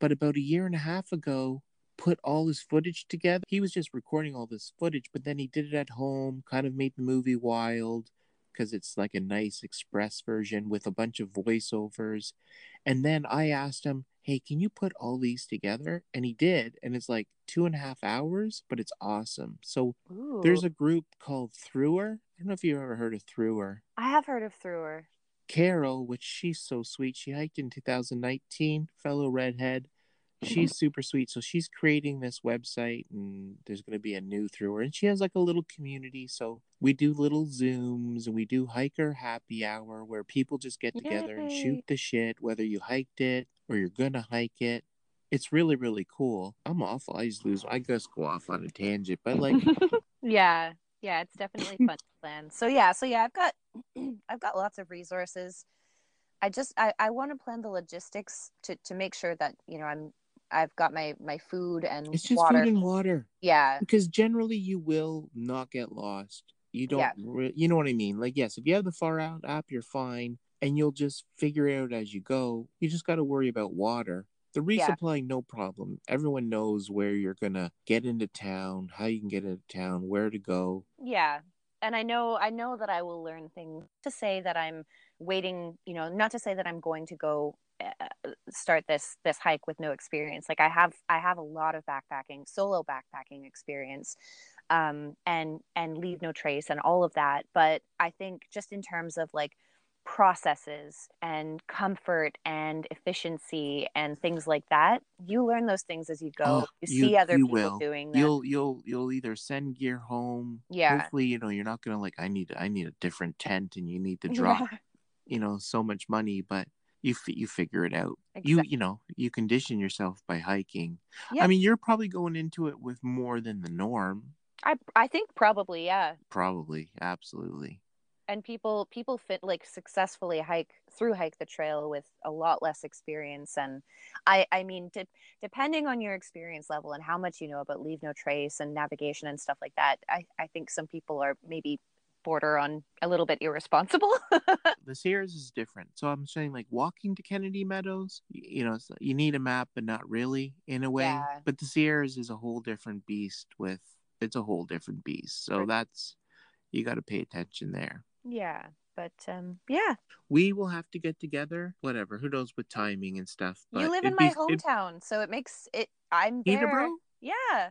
but about a year and a half ago put all his footage together. He was just recording all this footage, but then he did it at home, kind of made the movie wild because it's like a nice express version with a bunch of voiceovers. And then I asked him, Hey, can you put all these together? And he did. And it's like two and a half hours, but it's awesome. So Ooh. there's a group called Thrower. I don't know if you've ever heard of Thrower. i have heard of thrower Carol, which she's so sweet. She hiked in 2019, fellow redhead. Mm-hmm. She's super sweet. So she's creating this website and there's going to be a new through her. And she has like a little community. So we do little Zooms and we do hiker happy hour where people just get together and shoot the shit, whether you hiked it or you're going to hike it. it's really really cool. I'm awful. I just lose. I just go off on a tangent, but like yeah yeah it's definitely fun to plan so yeah so yeah i've got i've got lots of resources i just i, I want to plan the logistics to to make sure that you know i'm i've got my my food and it's just water food and water. yeah Because generally you will not get lost. You don't. Yeah. Re- you know what I mean? Like yes, if you have the Far Out app, you're fine, and you'll just figure it out as you go. You just got to worry about water. The Yeah. no problem. Everyone knows where you're gonna get into town, how you can get into town, where to go. yeah and i know i know that i will learn things to say that i'm waiting you know not to say that i'm going to go start this this hike with no experience like i have i have a lot of backpacking solo backpacking experience um and and leave no trace and all of that but i think just in terms of like processes and comfort and efficiency and things like that you learn those things as you go Oh, you, you- see other you people will. doing them You'll you'll you'll either send gear home. Yeah. Hopefully, you know you're not gonna like. I need I need a different tent, and you need to drop Yeah, you know so much money, but you you figure it out. You you know you condition yourself by hiking. Yeah. I mean, you're probably going into it with more than the norm. I I think probably yeah. Probably, absolutely. And people people fit like successfully hike through hike the trail with a lot less experience and I I mean de- depending on your experience level and how much you know about leave no trace and navigation and stuff like that I I think some people are maybe border on a little bit irresponsible. The Sierras is different. So I'm saying like walking to Kennedy Meadows, you know, you need a map, but not really in a way. Yeah. But the Sierras is a whole different beast. With it's a whole different beast. So For- that's you got to pay attention there. yeah, but um yeah. We will have to get together. Whatever. Who knows with timing and stuff. You live in my be- hometown, so it makes it I'm there. Peterborough? Yeah.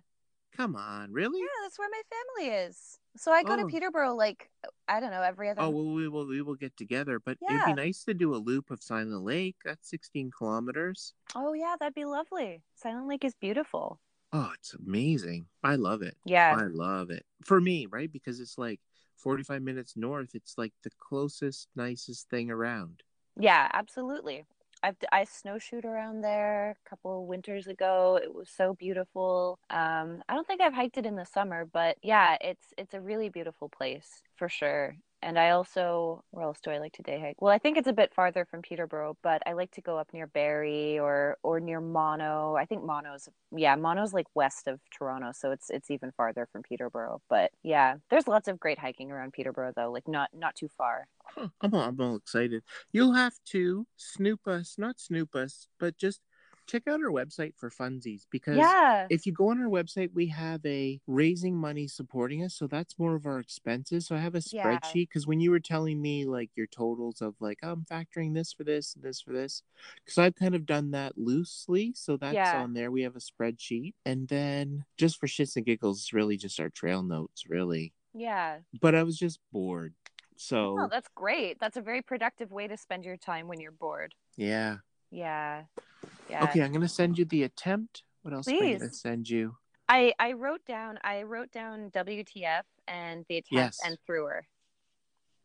Come on, really? Yeah, that's where my family is. So I go Oh. to Peterborough like I don't know every other. Oh well, we will we will get together. But it'd be nice to do a loop of Silent Lake. That's 16 kilometers. Oh yeah, that'd be lovely. Silent Lake is beautiful. Oh, it's amazing. I love it. Yeah, I love it. For me, right? Because it's like 45 minutes north. It's like the closest, nicest thing around. yeah, absolutely. I've I snowshoed around there a couple of winters ago. It was so beautiful. Um, I don't think I've hiked it in the summer, but yeah, it's it's a really beautiful place for sure. And I also, where else do I like to day hike? Well, I think it's a bit farther from Peterborough, but I like to go up near Barrie or or near Mono. I think Mono's yeah, Mono's like west of Toronto, so it's it's even farther from Peterborough. But yeah, there's lots of great hiking around Peterborough though, like not not too far. I'm, all, I'm all excited. You'll have to snoop us, not snoop us, but just check out our website for funsies because Yeah. if you go on our website, we have a raising money supporting us. So that's more of our expenses. So I have a spreadsheet because when you were telling me like your totals of like, oh, I'm factoring this for this and this for this, because I've kind of done that loosely. So that's Yeah. on there. We have a spreadsheet. And then just for shits and giggles, it's really just our trail notes, really. Yeah. But I was just bored. Oh, so Oh, that's great. That's a very productive way to spend your time when you're bored. yeah. Yeah. Yeah. Okay, I'm gonna send you the attempt. What else am I gonna send you? I I wrote down I wrote down WTF and the attempt Yes. and through her.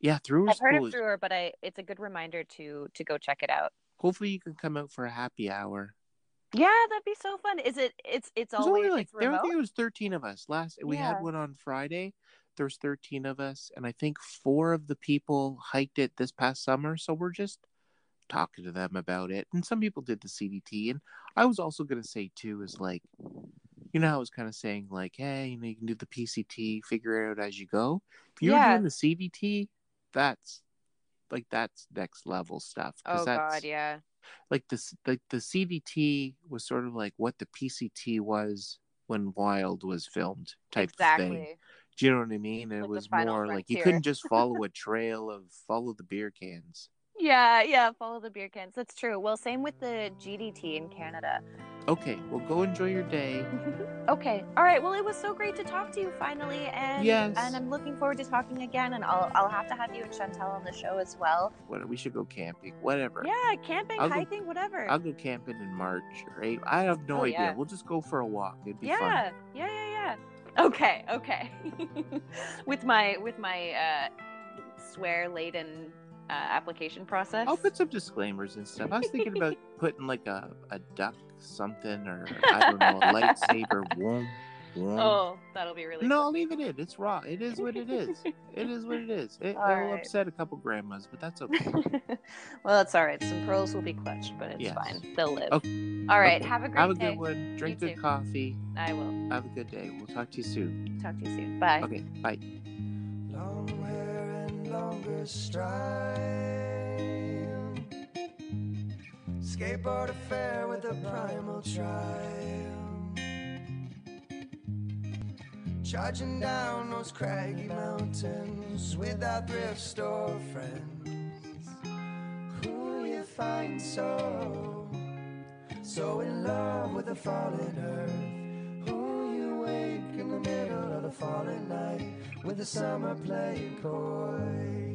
Yeah, through I've heard school. of through her, but I it's a good reminder to to go check it out. Hopefully, you can come out for a happy hour. Yeah, that'd be so fun. Is it? It's it's There's always only like there, I think it was 13 of us last. We Yeah. had one on Friday. There was 13 of us, and I think four of the people hiked it this past summer. So we're just talking to them about it, and some people did the CDT. And I was also gonna say too is like, you know, I was kind of saying like, hey, you know, you can do the PCT, figure it out as you go. If you're Yeah. doing the CDT, that's like that's next level stuff. Oh that's, God, yeah. like this like the CDT was sort of like what the PCT was when Wild was filmed type Exactly. thing. Do you know what I mean? It Like the was more like you couldn't just follow a trail of follow the beer cans. Yeah, yeah. Follow the beer cans. That's true. Well, same with the GDT in Canada. Okay, well go enjoy your day. Okay. All right. Well, it was so great to talk to you finally, and Yes. and I'm looking forward to talking again. And I'll I'll have to have you and Chantal on the show as well. What we should go camping, whatever. Yeah, camping, I'll go- hiking, whatever. I'll go camping in March or April. I have no Oh, idea. yeah. We'll just go for a walk. It'd be yeah, fun. Yeah, yeah, yeah, yeah. Okay, okay. with my with my uh, swear laden uh, application process. I'll put some disclaimers and stuff. I was thinking about putting like a, a duck something or I don't know, a lightsaber. Whoom, whoom. Oh, that'll be really. No, leave it in. It's raw. It is what it is. it is what it is. It, All it'll right. upset a couple grandmas, but that's okay. well, that's all right. Some pearls will be clutched, but it's Yes. fine. They'll live. Okay. All right. Okay. Have a great Have a day. good one. Drink You good too. coffee. I will. Have a good day. We'll talk to you soon. Talk to you soon. Bye. Okay, bye. Long longer stride. Skateboard affair with a primal trial. Charging down those craggy mountains with our thrift store friends. Who you find so, so in love with the fallen earth? Who you wake in the middle falling night with the summer playing coy?